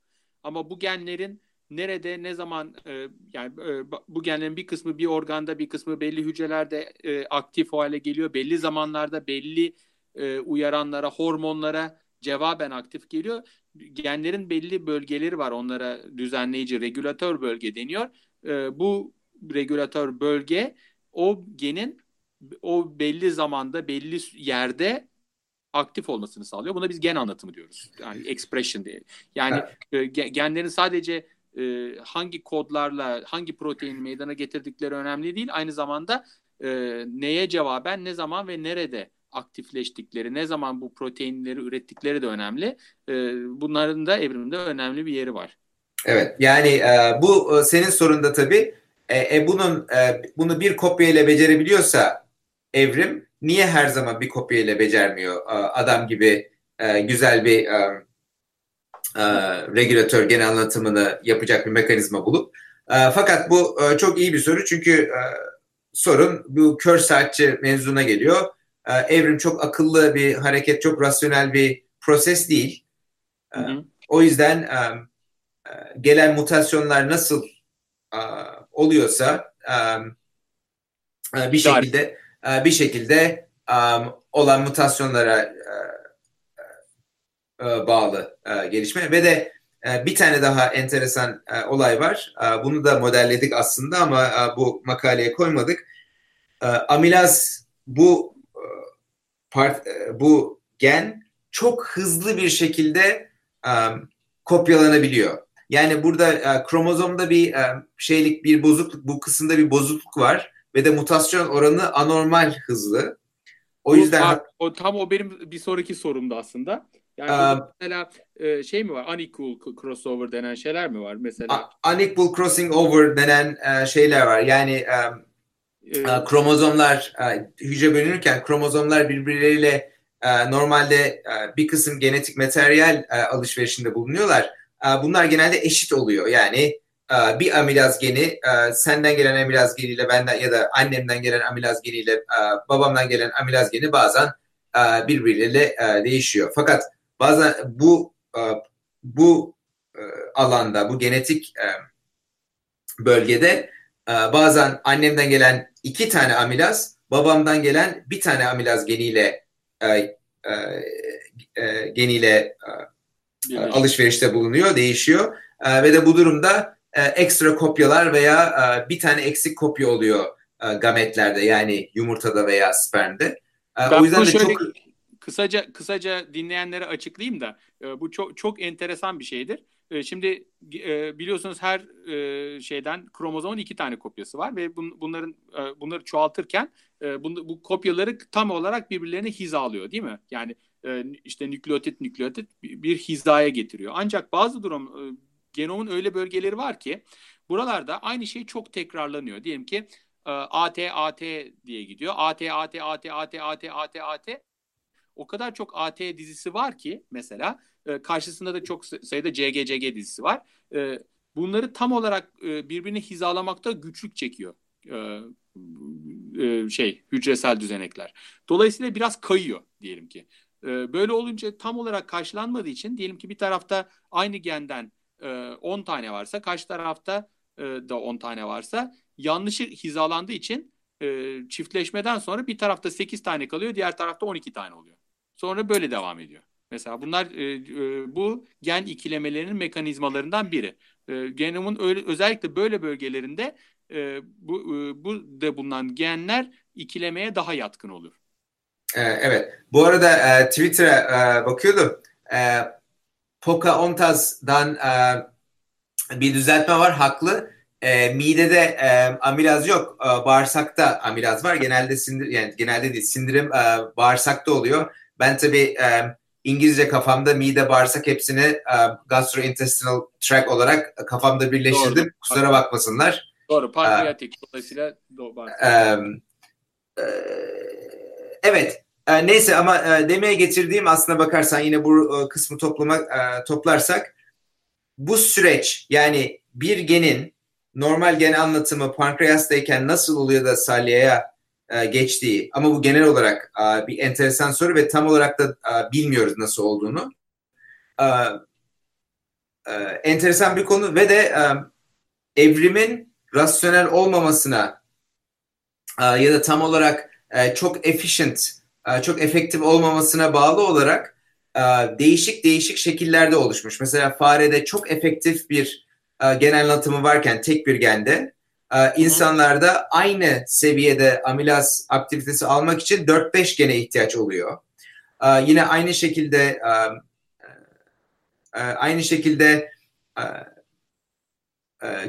Ama bu genlerin nerede ne zaman e, yani e, bu genlerin bir kısmı bir organda bir kısmı belli hücrelerde e, aktif hale geliyor. Belli zamanlarda belli e, uyaranlara, hormonlara cevaben aktif geliyor. Genlerin belli bölgeleri var onlara düzenleyici, regülatör bölge deniyor. E, bu regülatör bölge o genin o belli zamanda belli yerde aktif olmasını sağlıyor. Buna biz gen anlatımı diyoruz. Yani expression diye. Yani e, genlerin sadece e, hangi kodlarla hangi protein meydana getirdikleri önemli değil. Aynı zamanda e, neye cevaben ne zaman ve nerede aktifleştikleri, ne zaman bu proteinleri ürettikleri de önemli. E, bunların da evrimde önemli bir yeri var. Evet yani e, bu e, senin sorunda tabii e, e, bunun e, bunu bir kopya ile becerebiliyorsa evrim niye her zaman bir kopya ile becermiyor? E, adam gibi e, güzel bir e, e, regülatör genel anlatımını yapacak bir mekanizma bulup e, fakat bu e, çok iyi bir soru çünkü e, sorun bu kör saatçi mevzuna geliyor. E, evrim çok akıllı bir hareket, çok rasyonel bir proses değil. E, hı hı. O yüzden e, gelen mutasyonlar nasıl e, oluyorsa e, bir şekilde e, bir şekilde olan mutasyonlara bağlı gelişme ve de bir tane daha enteresan olay var. Bunu da modelledik aslında ama bu makaleye koymadık. Amilaz bu part, bu gen çok hızlı bir şekilde kopyalanabiliyor. Yani burada e, kromozomda bir e, şeylik bir bozukluk bu kısımda bir bozukluk var ve de mutasyon oranı anormal hızlı. O, yüzden o tam o benim bir sonraki sorumdu aslında. Yani uh, mesela e, şey mi var? Unequal crossover denen şeyler mi var mesela? Unequal crossing over denen e, şeyler var. Yani e, kromozomlar e, hücre bölünürken kromozomlar birbirleriyle e, normalde e, bir kısım genetik materyal e, alışverişinde bulunuyorlar ee, bunlar genelde eşit oluyor. Yani e, bir amilaz geni e, senden gelen amilaz geniyle benden ya da annemden gelen amilaz geniyle e, babamdan gelen amilaz geni bazen birbirleriyle değişiyor. Fakat bazen bu bu alanda, bu genetik bölgede bazen annemden gelen iki tane amilaz, babamdan gelen bir tane amilaz geniyle geniyle. E, alışverişte bulunuyor, değişiyor. E, ve de bu durumda e, ekstra kopyalar veya e, bir tane eksik kopya oluyor e, gametlerde yani yumurtada veya spermde. E, o yüzden de çok kısaca kısaca dinleyenlere açıklayayım da e, bu çok çok enteresan bir şeydir. E, şimdi e, biliyorsunuz her e, şeyden kromozomun iki tane kopyası var ve bun, bunların e, bunları çoğaltırken e, bu, bu kopyaları tam olarak birbirlerine hizalıyor değil mi? Yani e, işte nükleotit nükleotit bir hizaya getiriyor. Ancak bazı durum e, genomun öyle bölgeleri var ki buralarda aynı şey çok tekrarlanıyor. Diyelim ki AT AT diye gidiyor. AT AT AT AT AT AT AT o kadar çok AT dizisi var ki mesela e, karşısında da çok sayıda CGCG dizisi var. bunları tam olarak birbirine hizalamakta güçlük çekiyor şey hücresel düzenekler. Dolayısıyla biraz kayıyor diyelim ki. Ee, böyle olunca tam olarak karşılanmadığı için diyelim ki bir tarafta aynı genden 10 e, tane varsa karşı tarafta e, da 10 tane varsa yanlışı hizalandığı için e, çiftleşmeden sonra bir tarafta 8 tane kalıyor diğer tarafta 12 tane oluyor. Sonra böyle devam ediyor. Mesela bunlar bu gen ikilemelerinin mekanizmalarından biri. genomun öyle, özellikle böyle bölgelerinde bu, bu da bulunan genler ikilemeye daha yatkın olur. Ee, evet. Bu arada e, Twitter'a e, bakıyordum. E, Pocahontas'dan e, bir düzeltme var. Haklı. E, midede e, amilaz yok. E, bağırsakta amilaz var. Genelde sindir yani genelde değil. Sindirim e, bağırsakta oluyor. Ben tabii e, İngilizce kafamda mide bağırsak hepsini e, gastrointestinal tract olarak kafamda birleştirdim. Doğru. Kusura bakmasınlar. Doğru. Pankreatik. E, Dolayısıyla doğru. E, e, Evet. E, neyse ama e, demeye getirdiğim aslına bakarsan yine bu e, kısmı toplama, e, toplarsak bu süreç yani bir genin normal gen anlatımı pankreastayken nasıl oluyor da salyaya e, geçtiği ama bu genel olarak e, bir enteresan soru ve tam olarak da e, bilmiyoruz nasıl olduğunu. E, e, enteresan bir konu ve de e, evrimin rasyonel olmamasına e, ya da tam olarak e, çok efficient, e, çok efektif olmamasına bağlı olarak değişik değişik şekillerde oluşmuş. Mesela farede çok efektif bir gen anlatımı varken tek bir gende insanlarda aynı seviyede amilaz aktivitesi almak için 4-5 gene ihtiyaç oluyor. Yine aynı şekilde aynı şekilde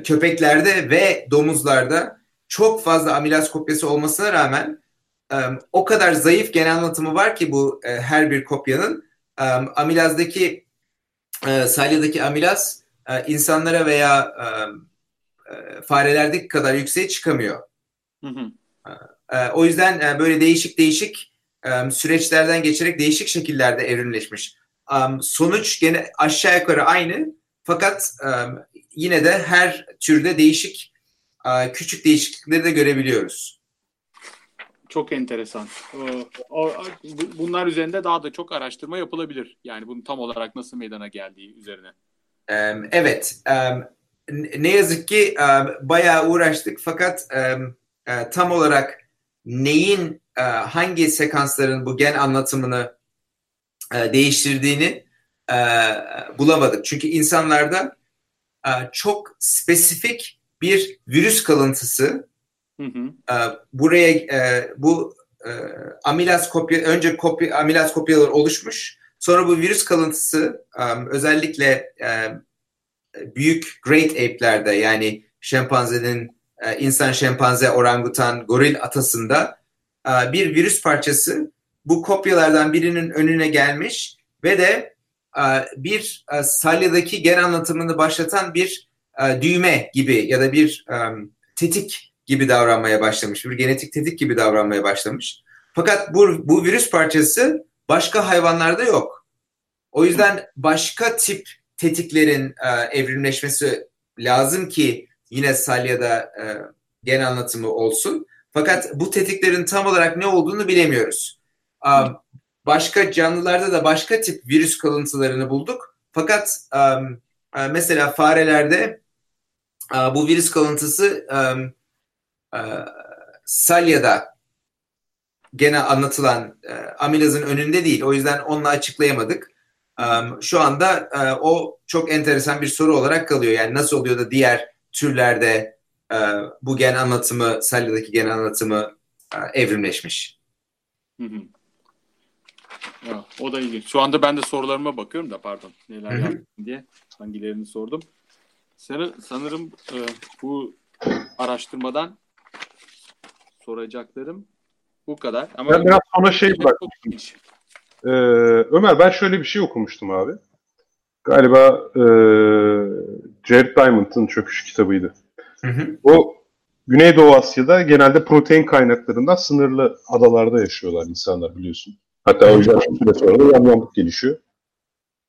köpeklerde ve domuzlarda çok fazla amilaz kopyası olmasına rağmen o kadar zayıf genel anlatımı var ki bu e, her bir kopyanın amilazdaki e, salyadaki amilaz e, insanlara veya farelerdeki kadar yükseğe çıkamıyor. Hı hı. O yüzden böyle değişik değişik süreçlerden geçerek değişik şekillerde evrimleşmiş. Sonuç gene aşağı yukarı aynı fakat yine de her türde değişik küçük değişiklikleri de görebiliyoruz. Çok enteresan. Bunlar üzerinde daha da çok araştırma yapılabilir. Yani bunun tam olarak nasıl meydana geldiği üzerine. Evet. Ne yazık ki bayağı uğraştık fakat e, tam olarak neyin e, hangi sekansların bu gen anlatımını e, değiştirdiğini bulamadık. Çünkü insanlarda çok spesifik bir virüs kalıntısı Hı hı. Buraya e, bu e, amilaz kopya önce kopya amilaz kopyalar oluşmuş. Sonra bu virüs kalıntısı özellikle e, büyük great ape'lerde yani şempanzenin e, insan şempanze orangutan goril atasında e, bir virüs parçası bu kopyalardan birinin önüne gelmiş ve de e, bir e, salyadaki gen anlatımını başlatan bir e, düğme gibi ya da bir tetik gibi davranmaya başlamış. Bir genetik tetik gibi davranmaya başlamış. Fakat bu, bu virüs parçası başka hayvanlarda yok. O yüzden başka tip tetiklerin e, evrimleşmesi lazım ki yine salyada e, gen anlatımı olsun. Fakat bu tetiklerin tam olarak ne olduğunu bilemiyoruz. E, başka canlılarda da başka tip virüs kalıntılarını bulduk. Fakat e, e, mesela farelerde e, bu virüs kalıntısı e, e, Salya'da gene anlatılan e, amilazın önünde değil. O yüzden onunla açıklayamadık. Şu anda e, o çok enteresan bir soru olarak kalıyor. Yani nasıl oluyor da diğer türlerde e, bu gen anlatımı, Salya'daki gen anlatımı e, evrimleşmiş. Hı hı. Ya, o da ilginç. Şu anda ben de sorularıma bakıyorum da pardon neler yaptım diye hangilerini sordum. Sanırım e, bu araştırmadan soracaklarım bu kadar. Ama ben biraz sonra şey bakmıştım. Ee, Ömer ben şöyle bir şey okumuştum abi. Galiba e, Jared Diamond'ın çöküş kitabıydı. Hı hı. O Güneydoğu Asya'da genelde protein kaynaklarından sınırlı adalarda yaşıyorlar insanlar biliyorsun. Hatta o yüzden süre sonra da yamyamlık gelişiyor.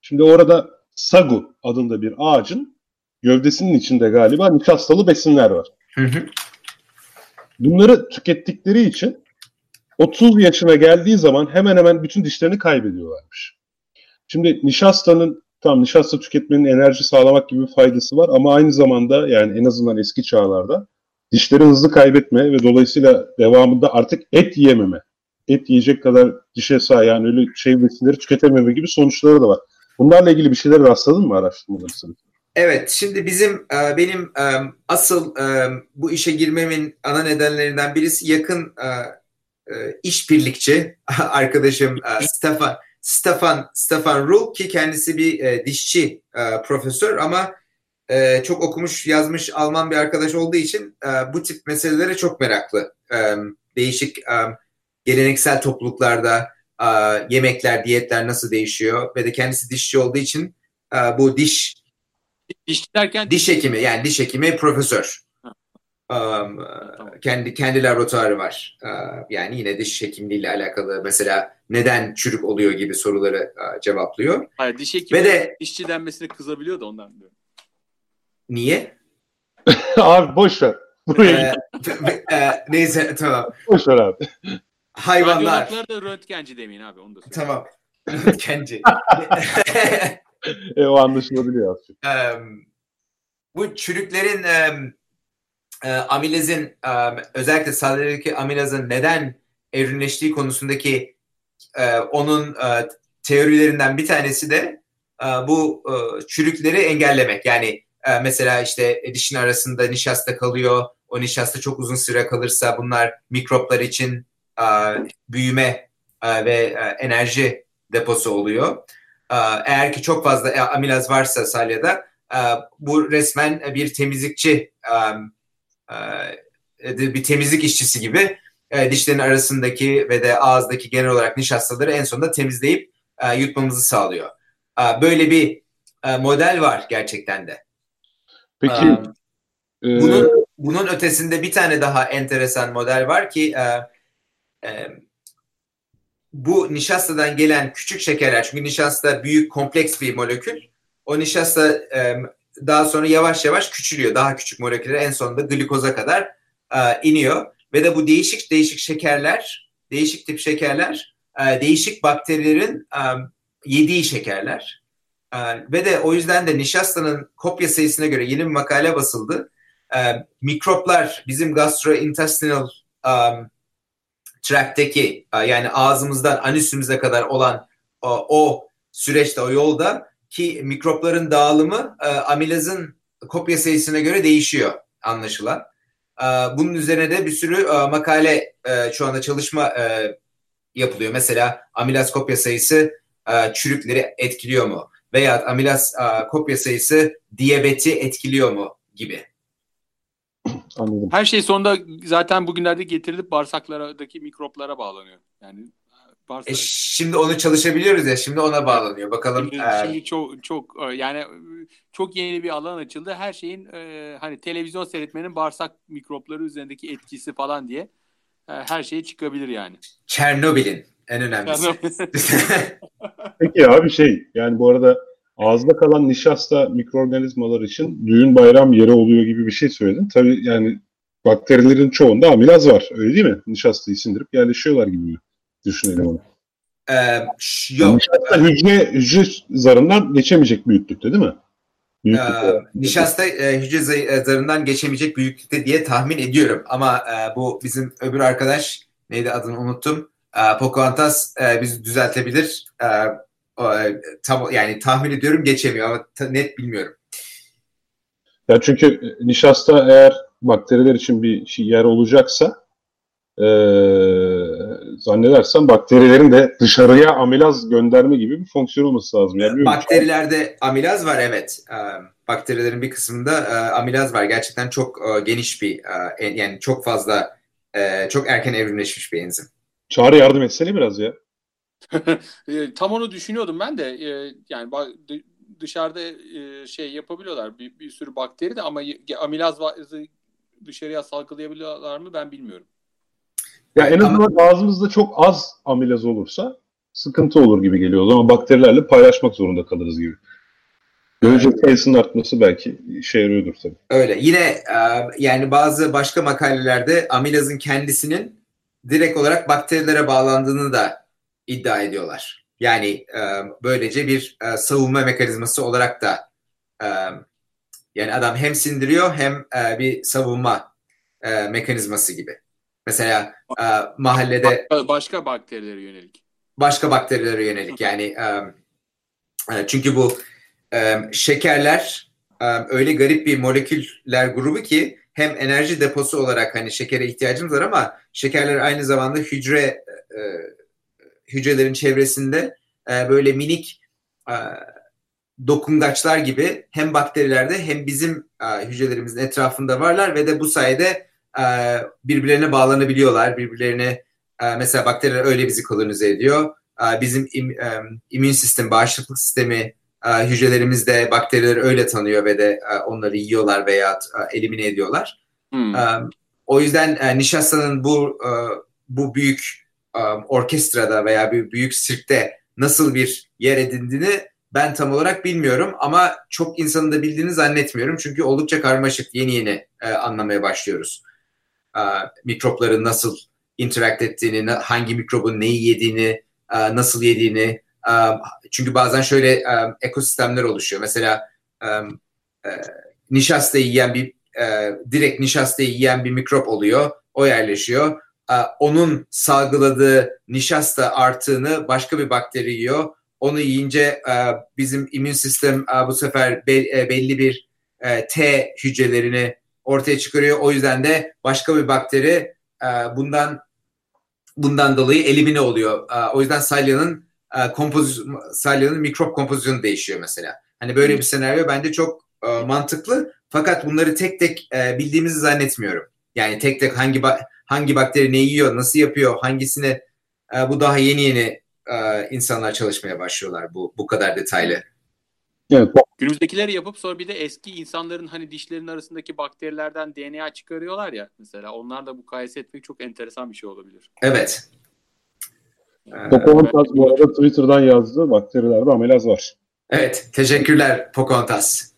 Şimdi orada sagu adında bir ağacın gövdesinin içinde galiba nişastalı besinler var. Hı hı. Bunları tükettikleri için 30 yaşına geldiği zaman hemen hemen bütün dişlerini kaybediyorlarmış. Şimdi nişastanın tam nişasta tüketmenin enerji sağlamak gibi bir faydası var ama aynı zamanda yani en azından eski çağlarda dişleri hızlı kaybetme ve dolayısıyla devamında artık et yiyememe, et yiyecek kadar dişe sahip yani öyle şey besinleri tüketememe gibi sonuçları da var. Bunlarla ilgili bir şeyler rastladın mı araştırmaları sırasında? Evet, şimdi bizim e, benim e, asıl e, bu işe girmemin ana nedenlerinden birisi yakın işbirlikçi arkadaşım Stefan Stefan Stefan Rul ki kendisi bir dişçi profesör ama çok okumuş yazmış Alman bir arkadaş olduğu için bu tip meselelere çok meraklı. Değişik geleneksel topluluklarda yemekler, diyetler nasıl değişiyor ve de kendisi dişçi olduğu için bu diş Diş derken diş hekimi yani diş hekimi profesör. Um, kendi kendi laboratuvarı var. Uh, yani yine diş hekimliğiyle alakalı mesela neden çürük oluyor gibi soruları uh, cevaplıyor. Hayır diş hekimi Ve de, dişçi denmesine kızabiliyor da ondan diyor. Niye? abi boş ver. Buraya e, e, neyse tamam. Boş ver abi. Hayvanlar. Da röntgenci demeyin abi onu da söyleyeyim. Tamam. Röntgenci. e, o anlaşılabiliyor aslında. Um, bu çürüklerin um, uh, amilazın um, özellikle saldırıdaki amilazın neden evrimleştiği konusundaki uh, onun uh, teorilerinden bir tanesi de e, bu e, çürükleri engellemek. Yani e, mesela işte dişin arasında nişasta kalıyor. O nişasta çok uzun süre kalırsa bunlar mikroplar için e, büyüme e, ve e, enerji deposu oluyor. E, eğer ki çok fazla e, amilaz varsa salyada e, bu resmen bir temizlikçi e, e, bir temizlik işçisi gibi e, dişlerin arasındaki ve de ağızdaki genel olarak nişastaları en sonunda temizleyip e, yutmamızı sağlıyor. E, böyle bir e, model var gerçekten de. Peki e, bunun bunun ötesinde bir tane daha enteresan model var ki e, e, bu nişastadan gelen küçük şekerler çünkü nişasta büyük kompleks bir molekül. O nişasta e, daha sonra yavaş yavaş küçülüyor. Daha küçük moleküller en sonunda glikoza kadar e, iniyor ve de bu değişik değişik şekerler, değişik tip şekerler, e, değişik bakterilerin e, yediği şekerler. E, ve de o yüzden de nişastanın kopya sayısına göre yeni bir makale basıldı. E, mikroplar bizim gastrointestinal um, tract'teki e, yani ağzımızdan anüsümüze kadar olan o, o süreçte, o yolda ki mikropların dağılımı e, amilazın kopya sayısına göre değişiyor anlaşılan. Ee, bunun üzerine de bir sürü e, makale e, şu anda çalışma e, yapılıyor. Mesela amilaz kopya sayısı çürükleri etkiliyor mu? Veya amilaz kopya sayısı diyabeti etkiliyor mu gibi. Anladım. Her şey sonunda zaten bugünlerde getirilip bağırsaklardaki mikroplara bağlanıyor. Yani e şimdi onu çalışabiliyoruz ya şimdi ona bağlanıyor. Bakalım. Şimdi, e... şimdi çok çok yani çok yeni bir alan açıldı. Her şeyin e, hani televizyon seyretmenin bağırsak mikropları üzerindeki etkisi falan diye e, her şey çıkabilir yani. Çernobil'in en önemlisi. Peki abi şey yani bu arada ağızda kalan nişasta mikroorganizmalar için düğün bayram yeri oluyor gibi bir şey söyledin. Tabii yani bakterilerin çoğunda amilaz var öyle değil mi? Nişastayı sindirip yerleşiyorlar gibi düşünelim onu. Ee, yok. Nişasta hücre, hücre zarından geçemeyecek büyüklükte değil mi? Büyüklükte. Ee, nişasta e, hücre e, zarından geçemeyecek büyüklükte diye tahmin ediyorum. Ama e, bu bizim öbür arkadaş neydi adını unuttum. E, Pocahontas e, bizi düzeltebilir. E, e, tam, yani tahmin ediyorum geçemiyor ama ta, net bilmiyorum. Ya çünkü nişasta eğer bakteriler için bir şey yer olacaksa e, zannedersem bakterilerin de dışarıya amilaz gönderme gibi bir fonksiyon olması lazım. Yani Bakterilerde amilaz var evet. E, bakterilerin bir kısmında e, amilaz var. Gerçekten çok e, geniş bir e, yani çok fazla çok erken evrimleşmiş bir enzim. Çağrı yardım etsene biraz ya. Tam onu düşünüyordum ben de. Yani dışarıda şey yapabiliyorlar bir, bir sürü bakteri de ama amilaz dışarıya salgılayabiliyorlar mı ben bilmiyorum. Ya en azından Ama... ağzımızda çok az amilaz olursa sıkıntı olur gibi geliyor. O zaman bakterilerle paylaşmak zorunda kalırız gibi. Görece sayısının artması belki işe yarıyordur tabii. Öyle. Yine e, yani bazı başka makalelerde amilazın kendisinin direkt olarak bakterilere bağlandığını da iddia ediyorlar. Yani e, böylece bir e, savunma mekanizması olarak da yani adam hem sindiriyor hem bir savunma mekanizması gibi. Mesela e, mahallede başka, başka bakterilere yönelik. Başka bakterilere yönelik yani e, çünkü bu e, şekerler e, öyle garip bir moleküller grubu ki hem enerji deposu olarak hani şekere ihtiyacımız var ama şekerler aynı zamanda hücre e, hücrelerin çevresinde e, böyle minik e, dokungaçlar gibi hem bakterilerde hem bizim e, hücrelerimizin etrafında varlar ve de bu sayede birbirlerine bağlanabiliyorlar. Birbirlerine e, mesela bakteriler öyle bizi kolonize ediyor. E, bizim im, immün sistem, bağışıklık sistemi hücrelerimiz bakterileri öyle tanıyor ve de onları yiyorlar veya elimine ediyorlar. Hmm. O yüzden nişastanın bu bu büyük orkestrada veya bir büyük sirkte nasıl bir yer edindiğini ben tam olarak bilmiyorum ama çok insanın da bildiğini zannetmiyorum. Çünkü oldukça karmaşık yeni yeni e, anlamaya başlıyoruz e, mikropların nasıl interact ettiğini, hangi mikrobun neyi yediğini, e, nasıl yediğini. E, çünkü bazen şöyle e, ekosistemler oluşuyor. Mesela e, e, nişasta yiyen bir e, direkt nişasta yiyen bir mikrop oluyor. O yerleşiyor. E, onun salgıladığı nişasta artığını başka bir bakteri yiyor. onu yiyince e, bizim immün sistem e, bu sefer be, e, belli bir e, T hücrelerini ortaya çıkarıyor. O yüzden de başka bir bakteri e, bundan bundan dolayı elimine oluyor. E, o yüzden salyanın e, kompozisyon salyanın mikrop kompozisyonu değişiyor mesela. Hani böyle bir senaryo bence çok mantıklı. Fakat bunları tek tek bildiğimizi zannetmiyorum. Yani tek tek hangi hangi bakteri ne yiyor, nasıl yapıyor, hangisini bu daha yeni yeni insanlar çalışmaya başlıyorlar bu bu kadar detaylı. Evet. Günümüzdekileri yapıp sonra bir de eski insanların hani dişlerinin arasındaki bakterilerden DNA çıkarıyorlar ya mesela. Onlar da bu mukayese etmek çok enteresan bir şey olabilir. Evet. Pocahontas bu arada Twitter'dan yazdı. Bakterilerde amelaz var. Evet. Teşekkürler Pocahontas.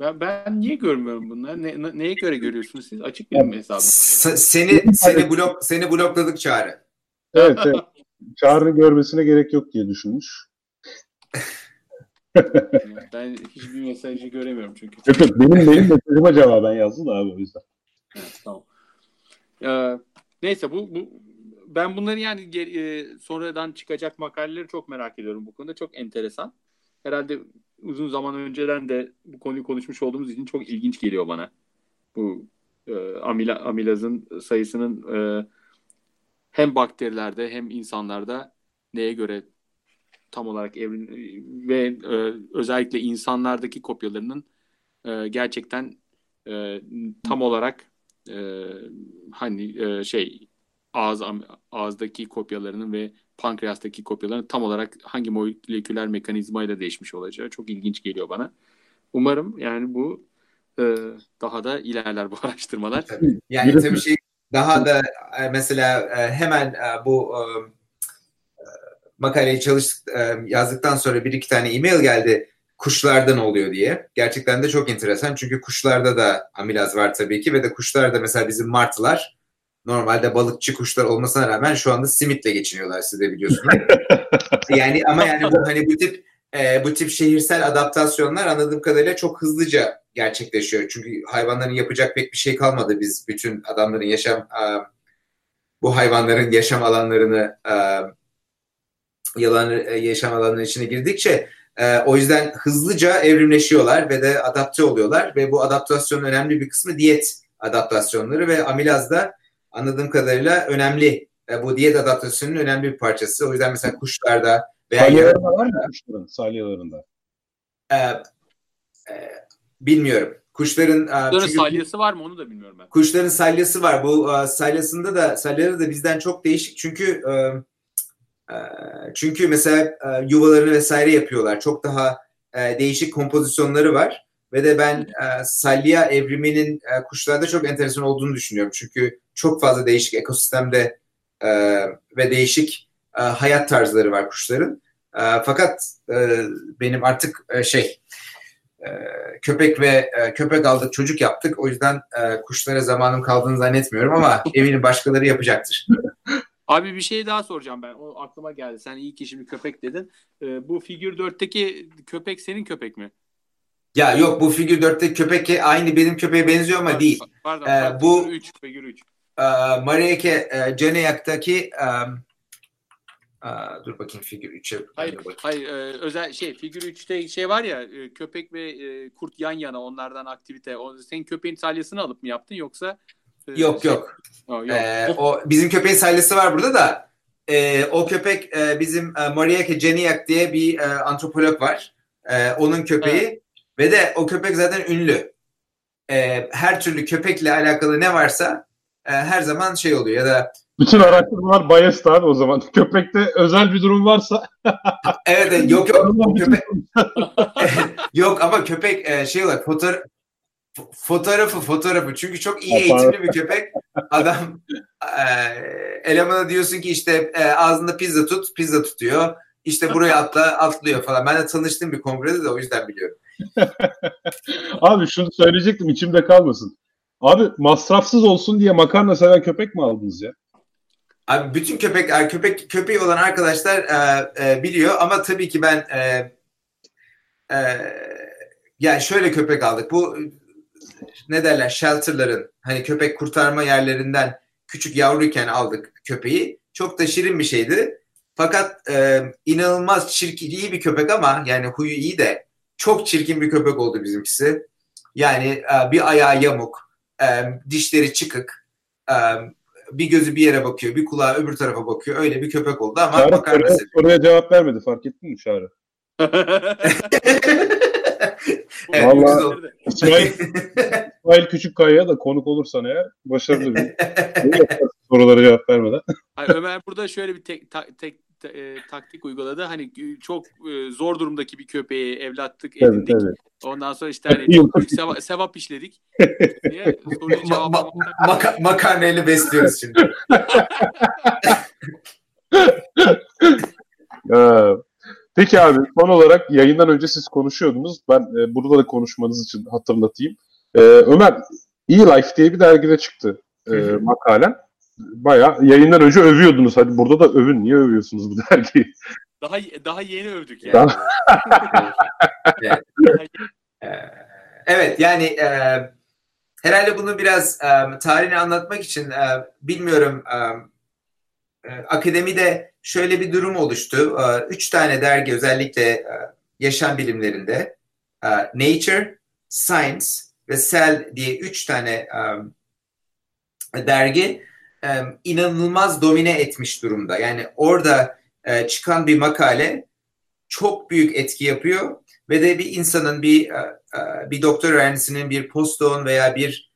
Ben, ben niye görmüyorum bunları? Ne, neye göre görüyorsunuz siz? Açık benim hesabım. Seni seni blok seni blokladık Çağrı. Evet, evet. Çağrı görmesine gerek yok diye düşünmüş. ben hiçbir mesajı göremiyorum çünkü. Yok yok benim benim mesajıma cevaben yazdı da abi o yüzden. Evet, tamam. Ee, neyse bu, bu ben bunları yani e, sonradan çıkacak makaleleri çok merak ediyorum bu konuda. Çok enteresan. Herhalde uzun zaman önceden de bu konuyu konuşmuş olduğumuz için çok ilginç geliyor bana. Bu e, amila, amilazın sayısının e, hem bakterilerde hem insanlarda neye göre tam olarak evrim ve e, özellikle insanlardaki kopyalarının e, gerçekten e, tam olarak e, hani e, şey ağız ağızdaki kopyalarının ve pankreastaki kopyalarının tam olarak hangi moleküler mekanizmayla değişmiş olacağı çok ilginç geliyor bana. Umarım yani bu e, daha da ilerler bu araştırmalar. Yani tabii şey daha da e, mesela e, hemen e, bu makaleyi çalış yazdıktan sonra bir iki tane e-mail geldi kuşlardan oluyor diye. Gerçekten de çok enteresan çünkü kuşlarda da amilaz var tabii ki ve de kuşlarda mesela bizim martılar normalde balıkçı kuşlar olmasına rağmen şu anda simitle geçiniyorlar siz de biliyorsunuz. yani ama yani bu hani bu tip e, bu tip şehirsel adaptasyonlar anladığım kadarıyla çok hızlıca gerçekleşiyor. Çünkü hayvanların yapacak pek bir şey kalmadı. Biz bütün adamların yaşam e, bu hayvanların yaşam alanlarını e, yalan e, yaşam alanının içine girdikçe e, o yüzden hızlıca evrimleşiyorlar ve de adapte oluyorlar ve bu adaptasyonun önemli bir kısmı diyet adaptasyonları ve amilaz da anladığım kadarıyla önemli. E, bu diyet adaptasyonunun önemli bir parçası. O yüzden mesela kuşlarda veya salyalarında var mı kuşların salyalarında? E, e, bilmiyorum. Kuşların, e, kuşların çünkü, salyası var mı onu da bilmiyorum ben. Kuşların salyası var. Bu uh, salyasında da salyaları da bizden çok değişik çünkü çünkü mesela yuvalarını vesaire yapıyorlar. Çok daha değişik kompozisyonları var ve de ben uh, salya evriminin uh, kuşlarda çok enteresan olduğunu düşünüyorum. Çünkü çok fazla değişik ekosistemde ve değişik hayat tarzları var kuşların. Fakat benim artık şey e, köpek ve e, köpek aldık, çocuk yaptık. O yüzden e, kuşlara zamanım kaldığını zannetmiyorum ama eminim başkaları yapacaktır. Abi bir şey daha soracağım ben. O aklıma geldi. Sen iyi ki şimdi köpek dedin. E, bu figür 4'teki köpek senin köpek mi? Ya yok bu figür 4'teki köpek aynı benim köpeğe benziyor ama değil. Pardon, pardon, bu figür 3, figür 3. E, Marieke e, Caneyak'taki e, Aa, dur bakayım figür 3'e. Hayır, hayır e, özel şey figür 3'te şey var ya e, köpek ve e, kurt yan yana onlardan aktivite. O, senin köpeğin salyasını alıp mı yaptın yoksa? E, yok şey, yok. Ee, o bizim köpeğin salyası var burada da. E, o köpek e, bizim e, Marieke Jeniak diye bir e, antropolog var. E, onun köpeği evet. ve de o köpek zaten ünlü. E, her türlü köpekle alakalı ne varsa e, her zaman şey oluyor ya da bütün araştırmalar biased abi o zaman. Köpekte özel bir durum varsa. evet yok yok. köpek... yok ama köpek e, şey olarak fotoğraf fotoğrafı fotoğrafı. Çünkü çok iyi eğitimli bir köpek. Adam e, elemana diyorsun ki işte e, ağzında pizza tut pizza tutuyor. İşte buraya atla atlıyor falan. Ben de tanıştığım bir kongrede de o yüzden biliyorum. Abi şunu söyleyecektim içimde kalmasın. Abi masrafsız olsun diye makarna seven köpek mi aldınız ya? Abi bütün köpek köpek köpeği olan arkadaşlar e, e, biliyor. Ama tabii ki ben e, e, yani şöyle köpek aldık. Bu ne derler shelterların hani köpek kurtarma yerlerinden küçük yavruyken aldık köpeği. Çok da şirin bir şeydi. Fakat e, inanılmaz çirkin, iyi bir köpek ama yani huyu iyi de çok çirkin bir köpek oldu bizimkisi. Yani e, bir ayağı yamuk, e, dişleri çıkık, e, bir gözü bir yere bakıyor, bir kulağı öbür tarafa bakıyor. Öyle bir köpek oldu ama Çağrı bakar soruya, mısın? soruya cevap vermedi fark ettin mi Çağrı? Evet, oldu. İsmail, İsmail Küçükkaya'ya da konuk olursan eğer başarılı bir sorulara cevap vermeden. Hayır, Ömer burada şöyle bir tek, ta- tek e, taktik uyguladı. Hani e, çok e, zor durumdaki bir köpeği evlatlık Tabii edindik. tabii. Ondan sonra işte hani çok büyük seva- sevap işledik. Diye Ma- ma- maka- makarnayla besliyoruz şimdi. Peki abi son olarak yayından önce siz konuşuyordunuz. Ben e, burada da konuşmanız için hatırlatayım. Ee, Ömer, E-Life diye bir dergide çıktı e, makalen. Bayağı yayından önce övüyordunuz. Hadi burada da övün. Niye övüyorsunuz bu dergiyi? Daha daha yeni övdük yani. Daha- Ee, Evet yani e, herhalde bunu biraz e, tarihini anlatmak için e, bilmiyorum e, e, akademide şöyle bir durum oluştu. E, üç tane dergi özellikle e, yaşam bilimlerinde e, Nature, Science ve Cell diye üç tane e, dergi inanılmaz domine etmiş durumda. Yani orada çıkan bir makale çok büyük etki yapıyor ve de bir insanın bir bir doktor öğrencisinin bir postdoğun veya bir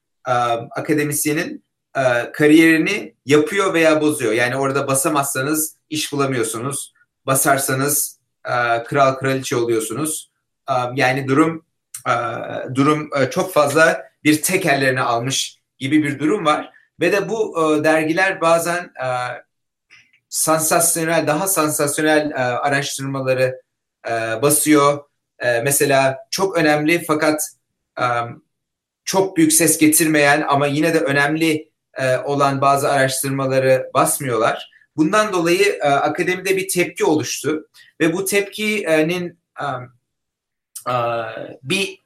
akademisyenin e, kariyerini yapıyor veya bozuyor. Yani orada basamazsanız iş bulamıyorsunuz. Basarsanız e, kral kraliçe oluyorsunuz. E, yani durum e, durum e, çok fazla bir tek ellerine almış gibi bir durum var. Ve de bu e, dergiler bazen e, sansasyonel, daha sansasyonel e, araştırmaları e, basıyor. E, mesela çok önemli fakat e, çok büyük ses getirmeyen ama yine de önemli e, olan bazı araştırmaları basmıyorlar. Bundan dolayı e, akademide bir tepki oluştu ve bu tepkinin e, bir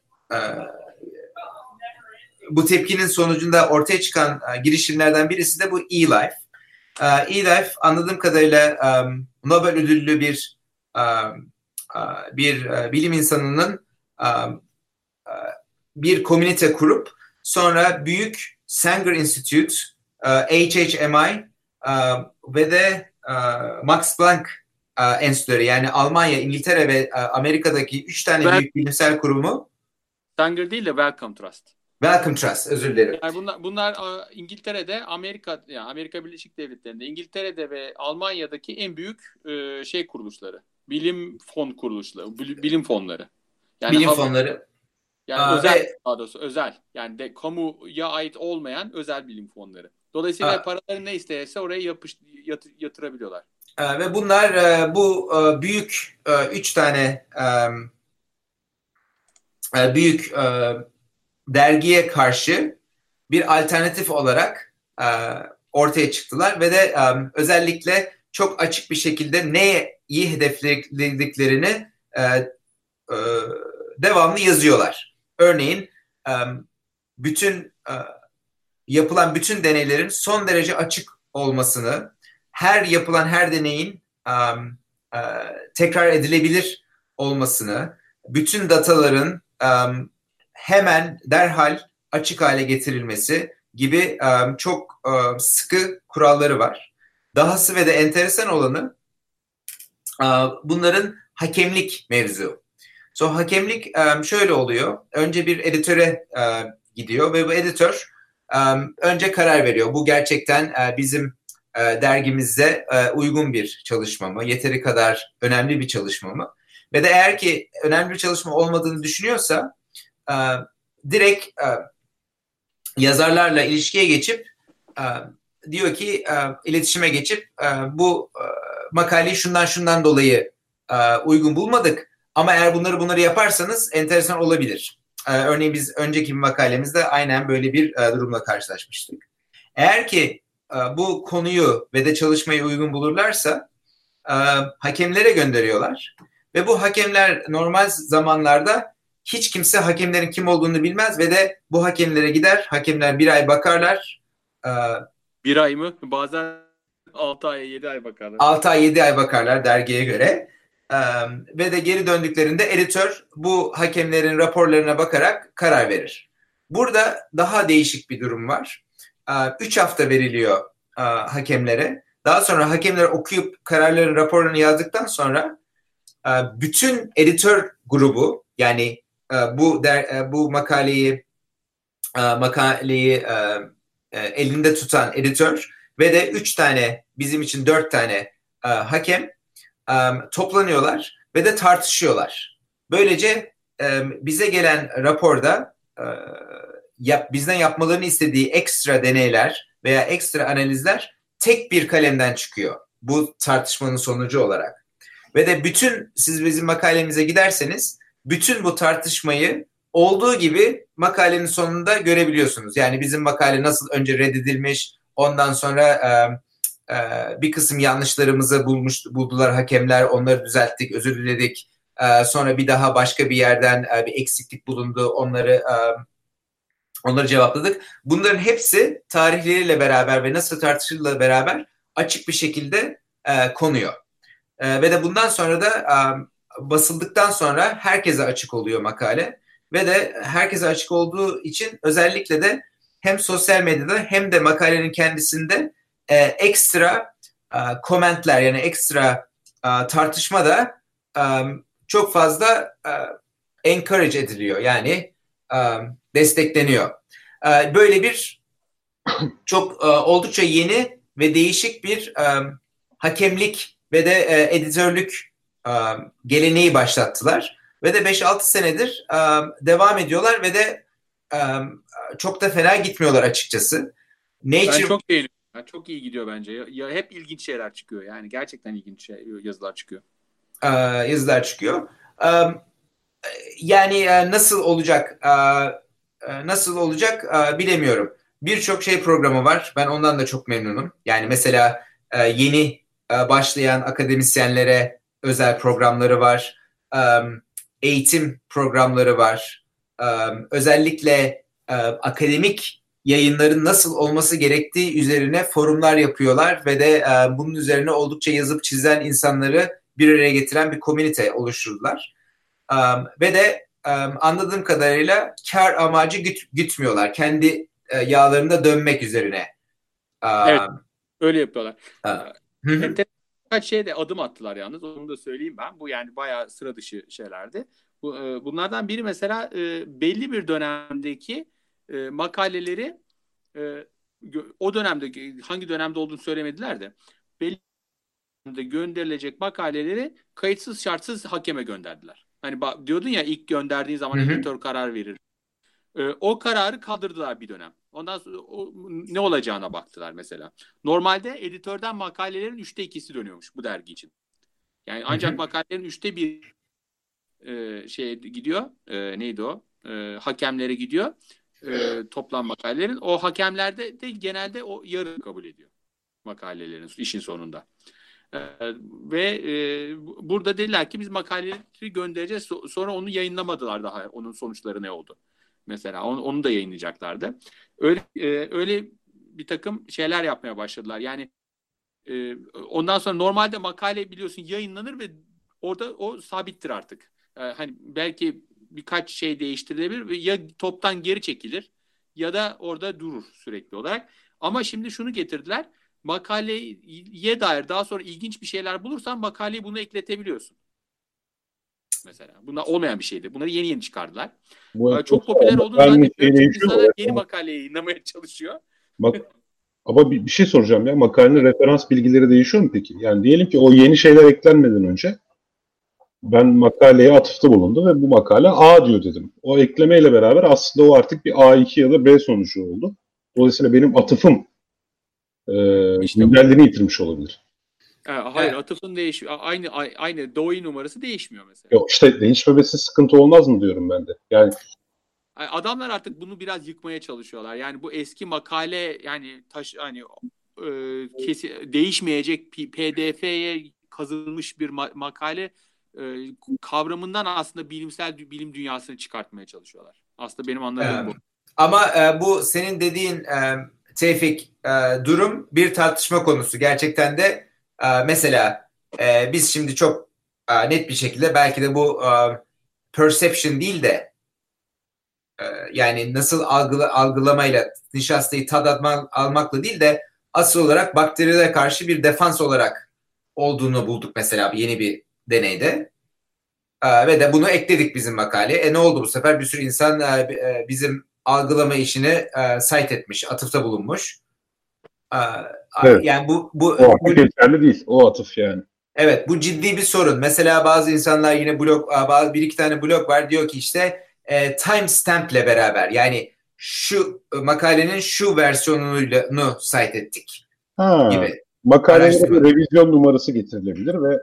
bu tepkinin sonucunda ortaya çıkan girişimlerden birisi de bu eLife. ELife anladığım kadarıyla Nobel ödüllü bir bir bilim insanının bir komünite kurup sonra büyük Sanger Institute, HHMI e, ve de e, Max Planck enstitüleri yani Almanya, İngiltere ve Amerika'daki üç tane Ben- büyük bilimsel kurumu Sanger değil de Welcome Trust. Welcome Trust özür dilerim. Yani bunlar, bunlar İngiltere'de, Amerika, yani Amerika Birleşik Devletleri'nde, İngiltere'de ve Almanya'daki en büyük şey kuruluşları. Bilim fon kuruluşları, bil- bilim fonları. Yani Bilim hava- fonları. Yani Aa, özel ve- daha doğrusu özel. Yani de kamuya ait olmayan özel bilim fonları. Dolayısıyla Aa. paraları ne isterse oraya yapış, yat- yatırabiliyorlar. E, ve bunlar e, bu e, büyük e, üç tane e, e, büyük e, dergiye karşı bir alternatif olarak e, ortaya çıktılar ve de e, özellikle çok açık bir şekilde neye iyi hedeflediklerini e, e, devamlı yazıyorlar. Örneğin bütün yapılan bütün deneylerin son derece açık olmasını, her yapılan her deneyin tekrar edilebilir olmasını, bütün dataların hemen derhal açık hale getirilmesi gibi çok sıkı kuralları var. Dahası ve de enteresan olanı bunların hakemlik mevzu. So hakemlik um, şöyle oluyor. Önce bir editöre uh, gidiyor ve bu editör um, önce karar veriyor. Bu gerçekten uh, bizim e, dergimizde e, uygun bir çalışma mı? Yeteri kadar önemli bir çalışma mı? Ve de eğer ki önemli bir çalışma olmadığını düşünüyorsa e, direkt e, yazarlarla ilişkiye geçip e, diyor ki e, iletişime geçip e, bu e, makaleyi şundan şundan dolayı e, uygun bulmadık ama eğer bunları bunları yaparsanız enteresan olabilir. E, örneğin biz önceki bir makalemizde aynen böyle bir e, durumla karşılaşmıştık. Eğer ki e, bu konuyu ve de çalışmayı uygun bulurlarsa e, hakemlere gönderiyorlar. Ve bu hakemler normal zamanlarda hiç kimse hakemlerin kim olduğunu bilmez ve de bu hakemlere gider. Hakemler bir ay bakarlar. E, Bir ay mı? Bazen 6 ay 7 ay bakarlar. 6 ay 7 ay bakarlar dergiye göre. Ve de geri döndüklerinde editör bu hakemlerin raporlarına bakarak karar verir. Burada daha değişik bir durum var. 3 hafta veriliyor hakemlere. Daha sonra hakemler okuyup kararların raporlarını yazdıktan sonra bütün editör grubu yani bu der, bu makaleyi makaleyi elinde tutan editör ve de üç tane bizim için dört tane hakem toplanıyorlar ve de tartışıyorlar. Böylece bize gelen raporda yap, bizden yapmalarını istediği ekstra deneyler veya ekstra analizler tek bir kalemden çıkıyor. Bu tartışmanın sonucu olarak. Ve de bütün siz bizim makalemize giderseniz bütün bu tartışmayı olduğu gibi makalenin sonunda görebiliyorsunuz. Yani bizim makale nasıl önce reddedilmiş, ondan sonra e, e, bir kısım yanlışlarımızı bulmuş buldular hakemler, onları düzelttik, özür diledik. E, sonra bir daha başka bir yerden e, bir eksiklik bulundu, onları e, onları cevapladık. Bunların hepsi tarihleriyle beraber ve nasıl tartışıldığıyla beraber açık bir şekilde e, konuyor. Ve de bundan sonra da basıldıktan sonra herkese açık oluyor makale ve de herkese açık olduğu için özellikle de hem sosyal medyada hem de makalenin kendisinde e, ekstra e, komentler yani ekstra e, tartışma da e, çok fazla e, encourage ediliyor yani e, destekleniyor. E, böyle bir çok e, oldukça yeni ve değişik bir e, hakemlik ve de e, editörlük e, geleneği başlattılar. Ve de 5-6 senedir e, devam ediyorlar ve de e, çok da fena gitmiyorlar açıkçası. Nature... Ben çok beğeniyorum. Çok iyi gidiyor bence. Ya, ya hep ilginç şeyler çıkıyor. Yani gerçekten ilginç şey, yazılar çıkıyor. Ee, yazılar çıkıyor. Ee, yani e, nasıl olacak? E, e, nasıl olacak e, bilemiyorum. Birçok şey programı var. Ben ondan da çok memnunum. Yani mesela e, yeni başlayan akademisyenlere özel programları var. E, eğitim programları var. E, özellikle akademik yayınların nasıl olması gerektiği üzerine forumlar yapıyorlar ve de e, bunun üzerine oldukça yazıp çizen insanları bir araya getiren bir komünite oluşturdular. E, ve de e, anladığım kadarıyla kar amacı güt, gütmüyorlar. Kendi e, yağlarında dönmek üzerine. E, evet, öyle yapıyorlar. E, Kaç şeye de adım attılar yalnız. Onu da söyleyeyim ben. Bu yani bayağı sıra dışı şeylerdi. Bu, e, bunlardan biri mesela e, belli bir dönemdeki e, makaleleri e, o dönemde hangi dönemde olduğunu söylemediler de belli dönemde gönderilecek makaleleri kayıtsız şartsız hakeme gönderdiler. Hani diyordun ya ilk gönderdiğin zaman hı hı. editör karar verir. E, o kararı kaldırdılar bir dönem. Ondan sonra o, ne olacağına baktılar mesela. Normalde editörden makalelerin üçte ikisi dönüyormuş bu dergi için. Yani ancak hı hı. makalelerin üçte bir e, şey gidiyor. E, neydi o? E, hakemlere gidiyor. E, toplam makalelerin. O hakemlerde de genelde o yarı kabul ediyor makalelerin işin sonunda. E, ve e, burada dediler ki biz makaleleri göndereceğiz. Sonra onu yayınlamadılar daha. Onun sonuçları ne oldu? Mesela onu, onu da yayınlayacaklardı. Öyle e, öyle bir takım şeyler yapmaya başladılar. Yani e, ondan sonra normalde makale biliyorsun yayınlanır ve orada o sabittir artık. E, hani belki birkaç şey değiştirilebilir ve ya toptan geri çekilir ya da orada durur sürekli olarak. Ama şimdi şunu getirdiler. Makaleye dair daha sonra ilginç bir şeyler bulursan makaleyi bunu ekletebiliyorsun mesela. Bunlar olmayan bir şeydi. Bunları yeni yeni çıkardılar. Bu ee, çok popüler olduğunu zannediyorum. Şey insanlar yeni makale yayınlamaya çalışıyor. Bak ama bir, bir şey soracağım ya. Makalenin referans bilgileri değişiyor mu peki? Yani diyelim ki o yeni şeyler eklenmeden önce ben makaleye atıfta bulundu ve bu makale A diyor dedim. O eklemeyle beraber aslında o artık bir A2 ya da B sonucu oldu. Dolayısıyla benim atıfım e, işte güncelliğini yitirmiş olabilir. Ha, hayır evet. atıfın değişiyor. Aynı aynı DOI numarası değişmiyor mesela. Yok işte değişmemesi sıkıntı olmaz mı diyorum ben de. Yani adamlar artık bunu biraz yıkmaya çalışıyorlar. Yani bu eski makale yani taş hani e, kesi, değişmeyecek PDF'ye kazınmış bir ma- makale e, kavramından aslında bilimsel bilim dünyasını çıkartmaya çalışıyorlar. Aslında benim anladığım ee, bu. Ama e, bu senin dediğin e, Tevfik e, durum bir tartışma konusu. Gerçekten de e, mesela e, biz şimdi çok e, net bir şekilde belki de bu e, perception değil de e, yani nasıl algıla, algılamayla nişastayı tad atma, almakla değil de asıl olarak bakterilere karşı bir defans olarak olduğunu bulduk mesela yeni bir deneyde. E, ve de bunu ekledik bizim makaleye. E ne oldu bu sefer? Bir sürü insan e, e bizim algılama işini e, cite etmiş, atıfta bulunmuş. E, evet. Yani bu bu o bu, geçerli değil. O atıf yani. Evet, bu ciddi bir sorun. Mesela bazı insanlar yine blog, bazı bir iki tane blog var diyor ki işte e, timestamp ile beraber yani şu makalenin şu versiyonunu cite ettik ha, gibi. Makaleye revizyon numarası getirilebilir ve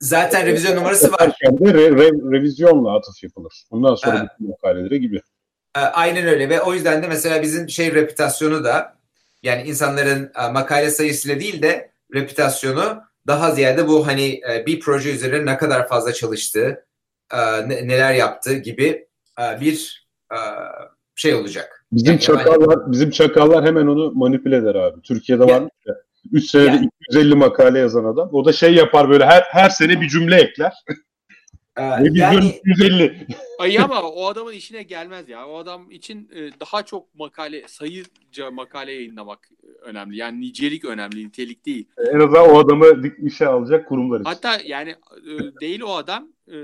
zaten revizyon numarası var. Re, re, revizyonla atıf yapılır. Bundan sonra ha. bütün makalelere gibi. E, aynen öyle ve o yüzden de mesela bizim şey reputasyonu da yani insanların e, makale sayısıyla değil de reputasyonu daha ziyade bu hani e, bir proje üzerine ne kadar fazla çalıştığı, neler yaptığı gibi bir şey olacak. Bizim yani çakallar yani... bizim çakallar hemen onu manipüle eder abi. Türkiye'de var ya 3 senede yani. 250 makale yazan adam. O da şey yapar böyle her her sene bir cümle ekler. Ee, yani 150. Ay ama o adamın işine gelmez ya. O adam için e, daha çok makale, sayıca makale yayınlamak önemli. Yani nicelik önemli, nitelik değil. En azından o adamı işe alacak kurumlar için. Hatta yani e, değil o adam e,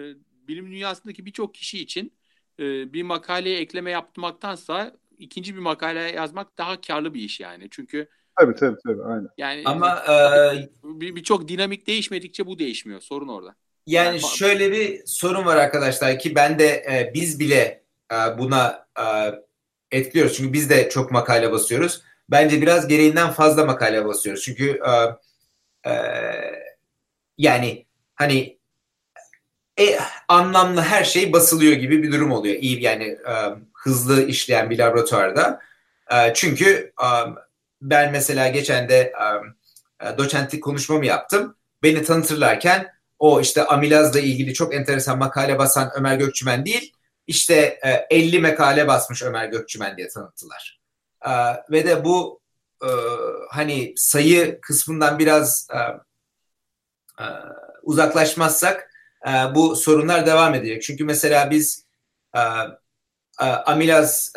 bilim dünyasındaki birçok kişi için bir makaleye ekleme yapmaktansa ikinci bir makale yazmak daha karlı bir iş yani. Çünkü Tabii tabii tabii aynen. Yani ama birçok bir dinamik değişmedikçe bu değişmiyor. Sorun orada. Yani şöyle bir sorun var arkadaşlar ki ben de e, biz bile e, buna e, etkiliyoruz. Çünkü biz de çok makale basıyoruz. Bence biraz gereğinden fazla makale basıyoruz. Çünkü e, e, yani hani e, anlamlı her şey basılıyor gibi bir durum oluyor. İyi yani e, hızlı işleyen bir laboratuvarda. E, çünkü e, ben mesela geçen de e, doçentlik konuşmamı yaptım. Beni tanıtırlarken o işte amilazla ilgili çok enteresan makale basan Ömer Gökçümen değil, işte 50 e, makale basmış Ömer Gökçümen diye tanıttılar. Ve de bu hani sayı kısmından biraz uzaklaşmazsak bu sorunlar devam edecek. Çünkü mesela biz amilaz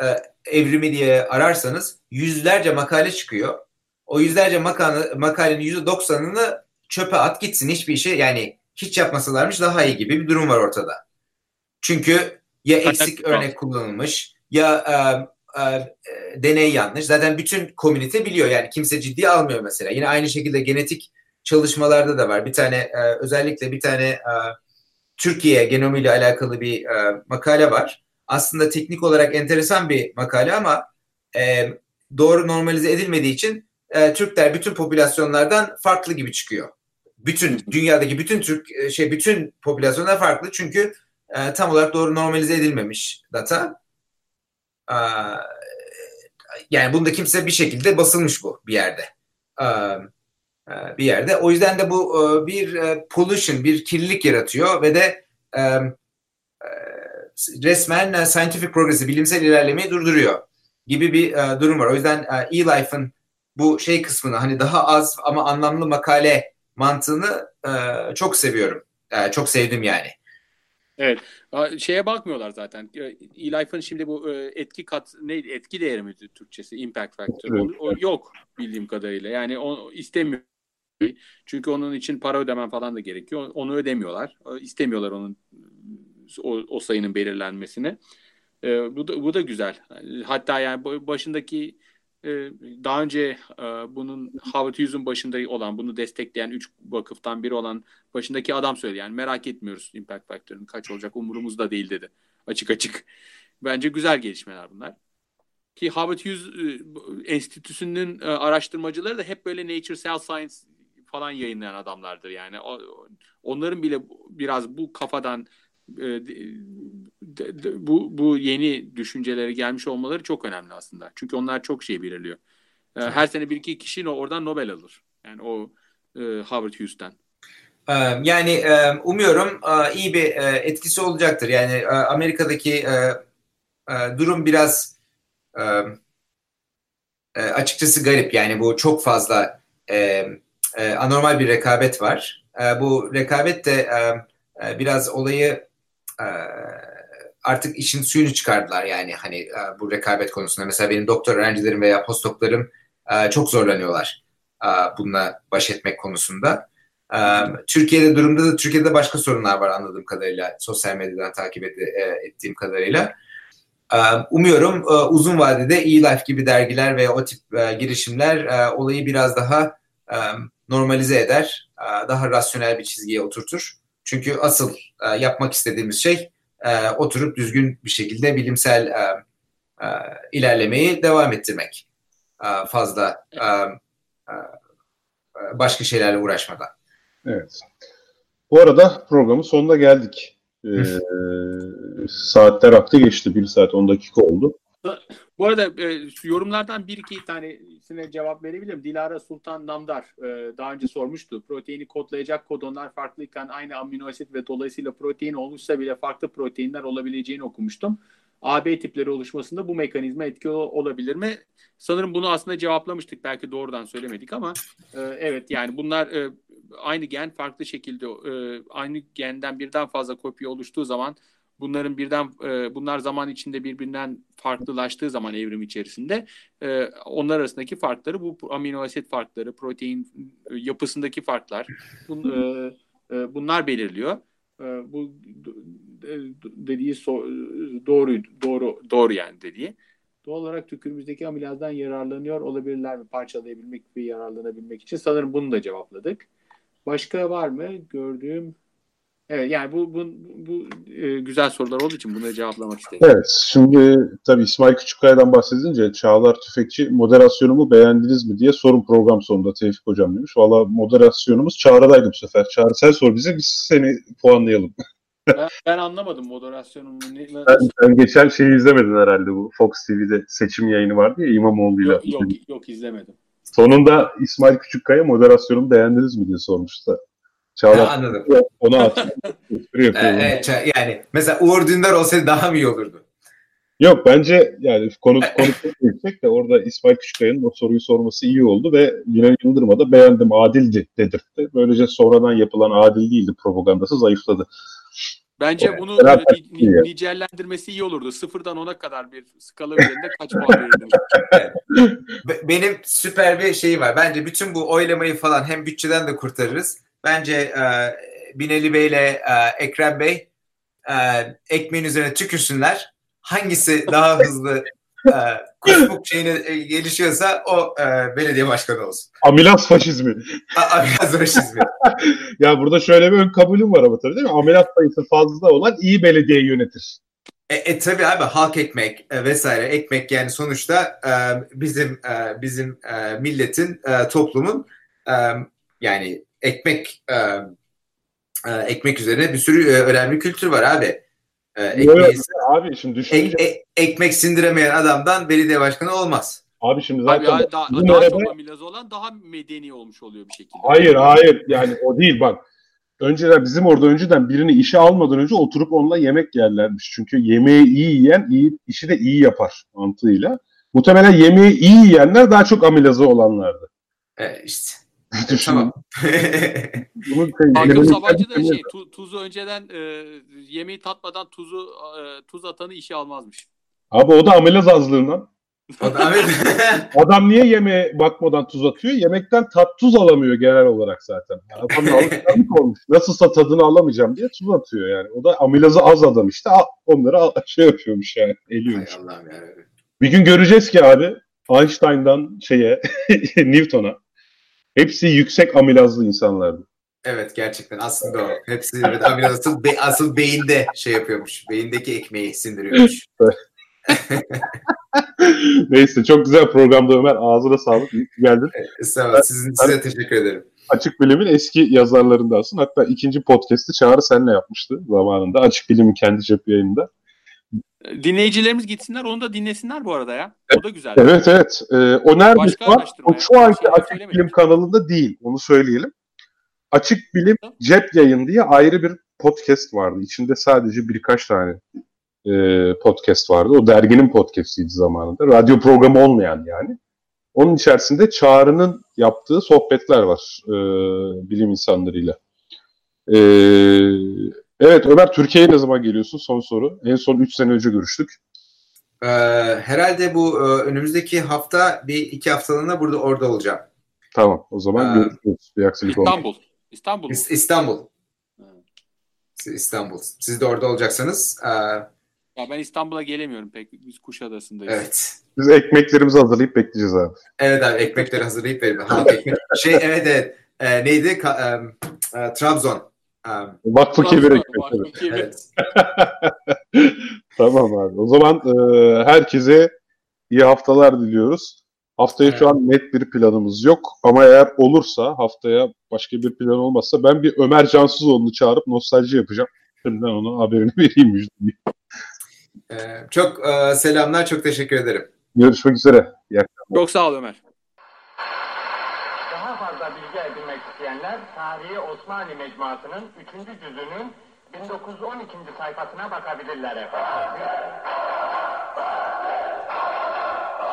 evrimi diye ararsanız yüzlerce makale çıkıyor. O yüzlerce makale, makalenin yüzde doksanını çöpe at gitsin hiçbir işe yani hiç yapmasalarmış daha iyi gibi bir durum var ortada. Çünkü ya eksik örnek kullanılmış ya e, e, deney yanlış. Zaten bütün komünite biliyor yani kimse ciddiye almıyor mesela. Yine aynı şekilde genetik çalışmalarda da var. Bir tane e, özellikle bir tane e, Türkiye genomuyla alakalı bir e, makale var. Aslında teknik olarak enteresan bir makale ama e, doğru normalize edilmediği için e, Türkler bütün popülasyonlardan farklı gibi çıkıyor bütün dünyadaki bütün Türk e, şey bütün popülasyonlar farklı çünkü e, tam olarak doğru normalize edilmemiş data. E, yani bunda kimse bir şekilde basılmış bu bir yerde. E, e, bir yerde. O yüzden de bu e, bir e, pollution, bir kirlilik yaratıyor ve de e, e, resmen scientific progress'i, bilimsel ilerlemeyi durduruyor gibi bir e, durum var. O yüzden e, e-life'ın bu şey kısmını hani daha az ama anlamlı makale mantığını e, çok seviyorum. E, çok sevdim yani. Evet. Şeye bakmıyorlar zaten. E, E-Life'ın şimdi bu e, etki kat ne etki değeri mi Türkçesi? Impact factor. O, o yok bildiğim kadarıyla. Yani o istemiyor. Çünkü onun için para ödemen falan da gerekiyor. Onu ödemiyorlar. İstemiyorlar onun o, o sayının belirlenmesini. E, bu da bu da güzel. Hatta yani başındaki ee, daha önce e, bunun Howard Hughes'un başında olan, bunu destekleyen üç vakıftan biri olan başındaki adam söyledi. Yani merak etmiyoruz impact faktörünün kaç olacak umurumuzda değil dedi. Açık açık. Bence güzel gelişmeler bunlar. Ki Howard Hughes e, Enstitüsü'nün e, araştırmacıları da hep böyle Nature Cell Science falan yayınlayan adamlardır. Yani onların bile biraz bu kafadan bu bu yeni düşüncelere gelmiş olmaları çok önemli aslında. Çünkü onlar çok şey belirliyor. Ee, her sene bir iki kişi oradan Nobel alır. Yani o e, Howard Hughes'ten. Ee, yani e, umuyorum e, iyi bir etkisi olacaktır. Yani Amerika'daki durum biraz açıkçası garip. Yani bu çok fazla anormal bir rekabet var. Bu rekabet de biraz olayı e, artık işin suyunu çıkardılar yani hani e, bu rekabet konusunda. Mesela benim doktor öğrencilerim veya postdoklarım e, çok zorlanıyorlar e, bununla baş etmek konusunda. E, Türkiye'de durumda da Türkiye'de başka sorunlar var anladığım kadarıyla sosyal medyadan takip ettiğim kadarıyla. Umuyorum uzun vadede e-life gibi dergiler ve o tip girişimler olayı biraz daha normalize eder, daha rasyonel bir çizgiye oturtur. Çünkü asıl e, yapmak istediğimiz şey e, oturup düzgün bir şekilde bilimsel e, e, ilerlemeyi devam ettirmek. E, fazla e, e, başka şeylerle uğraşmadan. Evet. Bu arada programın sonuna geldik. Ee, saatler aktı geçti. Bir saat 10 dakika oldu. Bu arada e, yorumlardan bir iki tanesine cevap verebilirim. Dilara Sultan Namdar e, daha önce sormuştu. Proteini kodlayacak kodonlar farklıyken aynı amino asit ve dolayısıyla protein oluşsa bile farklı proteinler olabileceğini okumuştum. AB tipleri oluşmasında bu mekanizma etkili olabilir mi? Sanırım bunu aslında cevaplamıştık. Belki doğrudan söylemedik ama e, evet yani bunlar e, aynı gen farklı şekilde e, aynı genden birden fazla kopya oluştuğu zaman bunların birden e, bunlar zaman içinde birbirinden farklılaştığı zaman evrim içerisinde e, onlar arasındaki farkları bu amino asit farkları, protein e, yapısındaki farklar bun, e, e, bunlar belirliyor. E, bu dediği so, doğru doğru doğru yani dediği. Doğal olarak tükürümüzdeki amilazdan yararlanıyor olabilirler mi? Parçalayabilmek ve yararlanabilmek için sanırım bunu da cevapladık. Başka var mı gördüğüm Evet yani bu bu, bu e, güzel sorular olduğu için bunları cevaplamak istedim. Evet şimdi tabii İsmail Küçükkaya'dan bahsedince Çağlar Tüfekçi moderasyonumu beğendiniz mi diye sorun program sonunda Tevfik Hocam demiş. Valla moderasyonumuz Çağrı'daydı bu sefer. Çağrı sen sor bize biz seni puanlayalım. Ben, ben anlamadım moderasyonun. Ne, sen, sen geçen şeyi izlemedin herhalde bu Fox TV'de seçim yayını vardı ya İmamoğlu'yla. Yok, yok, yok izlemedim. Sonunda İsmail Küçükkaya moderasyonumu beğendiniz mi diye sormuştu. Çağlar ha, anladım. Onu at. evet, yani mesela Uğur Dündar olsaydı daha mı iyi olurdu? Yok bence yani konu konu yüksek de orada İsmail Küçükkaya'nın o soruyu sorması iyi oldu ve Binali Yıldırım'a da beğendim adildi dedirtti. Böylece sonradan yapılan adil değildi propagandası zayıfladı. Bence evet, bunu böyle ni, nicellendirmesi iyi olurdu. Sıfırdan ona kadar bir skala üzerinde kaç puan verirdin? Benim süper bir şeyi var. Bence bütün bu oylamayı falan hem bütçeden de kurtarırız Bence e, Binali Bey ile e, Ekrem Bey e, ekmeğin üzerine tükürsünler. Hangisi daha hızlı e, kusmuk şeyine e, gelişiyorsa o e, belediye başkanı olsun. Amilaz faşizmi. Amilaz faşizmi. ya burada şöyle bir ön kabulüm var ama tabii değil mi? Amilaz sayısı fazla olan iyi belediye yönetir. E, e tabii abi halk ekmek e, vesaire ekmek yani sonuçta e, bizim e, bizim e, milletin e, toplumun e, yani ekmek e, e, ekmek üzerine bir sürü e, önemli kültür var abi. E, ekmeği, abi şimdi. Ek, e, ekmek sindiremeyen adamdan belediye başkanı olmaz. Abi şimdi zaten abi, daha, daha arada... çok amilaz olan daha medeni olmuş oluyor bir şekilde. Hayır hayır yani o değil bak. Önceden bizim orada önceden birini işe almadan önce oturup onunla yemek yerlermiş. Çünkü yemeği iyi yiyen iyi, işi de iyi yapar mantığıyla. Muhtemelen yemeği iyi yiyenler daha çok amilazı olanlardı. Evet işte. Tamam. Hakan Sabancı da şey tu, tuzu önceden e, yemeği tatmadan tuzu e, tuz atanı işe almazmış. Abi o da amelaz azlığından. Adam niye yemeğe bakmadan tuz atıyor? Yemekten tat tuz alamıyor genel olarak zaten. Adamın alışkanlık olmuş. Nasılsa tadını alamayacağım diye tuz atıyor yani. O da amilazı az adam işte. Onları şey yapıyormuş yani. Eliyormuş. Bir gün göreceğiz ki abi Einstein'dan şeye Newton'a Hepsi yüksek amilazlı insanlardı. Evet gerçekten aslında o. Hepsi evet, amilaz asıl, be, asıl beyinde şey yapıyormuş. Beyindeki ekmeği sindiriyormuş. Neyse çok güzel programda Ömer. Ağzına sağlık. İyi geldin. Sağ olun. Sizin, size teşekkür ederim. Açık Bilim'in eski yazarlarındasın. Hatta ikinci podcast'i Çağrı senle yapmıştı zamanında. Açık Bilim'in kendi cep yayınında. Dinleyicilerimiz gitsinler onu da dinlesinler bu arada ya. O da güzel. Evet evet. Ee, o nerede Başka an? O şu anki şey Açık Bilim kanalında değil. Onu söyleyelim. Açık Bilim Cep Yayın diye ayrı bir podcast vardı. İçinde sadece birkaç tane e, podcast vardı. O derginin podcastiydi zamanında. Radyo programı olmayan yani. Onun içerisinde Çağrı'nın yaptığı sohbetler var e, bilim insanlarıyla. E, evet Ömer Türkiye'ye ne zaman geliyorsun? Son soru. En son 3 sene önce görüştük. Ee, herhalde bu e, önümüzdeki hafta bir iki haftalığına burada orada olacağım. Tamam o zaman Ee, görüşürüz. Bir aksilik. İstanbul. İstanbul. mu? İs- İstanbul. Ha. Siz İstanbul. Siz de orada olacaksanız. e, Ya ben İstanbul'a gelemiyorum pek. Biz Kuşadası'ndayız. evet. Biz ekmeklerimizi hazırlayıp bekleyeceğiz abi. Evet abi ekmekleri hazırlayıp verin. Şey evet evet. Ee, neydi? Ka- e, e, Trabzon. E, Vakfı kebir evet. Tamam abi. O zaman e, herkese iyi haftalar diliyoruz. Haftaya şu an net bir planımız yok. Ama eğer olursa haftaya başka bir plan olmazsa ben bir Ömer Cansızoğlu'nu çağırıp nostalji yapacağım. Şimdiden ona haberini vereyim müjdeyi. Ee, çok e, selamlar. Çok teşekkür ederim. Görüşmek üzere. İyi akşamlar. Çok sağ ol Ömer. Daha fazla bilgi edinmek isteyenler Osmanlı Mecmuası'nın 3. cüzünün 1912. sayfasına bakabilirler efendim.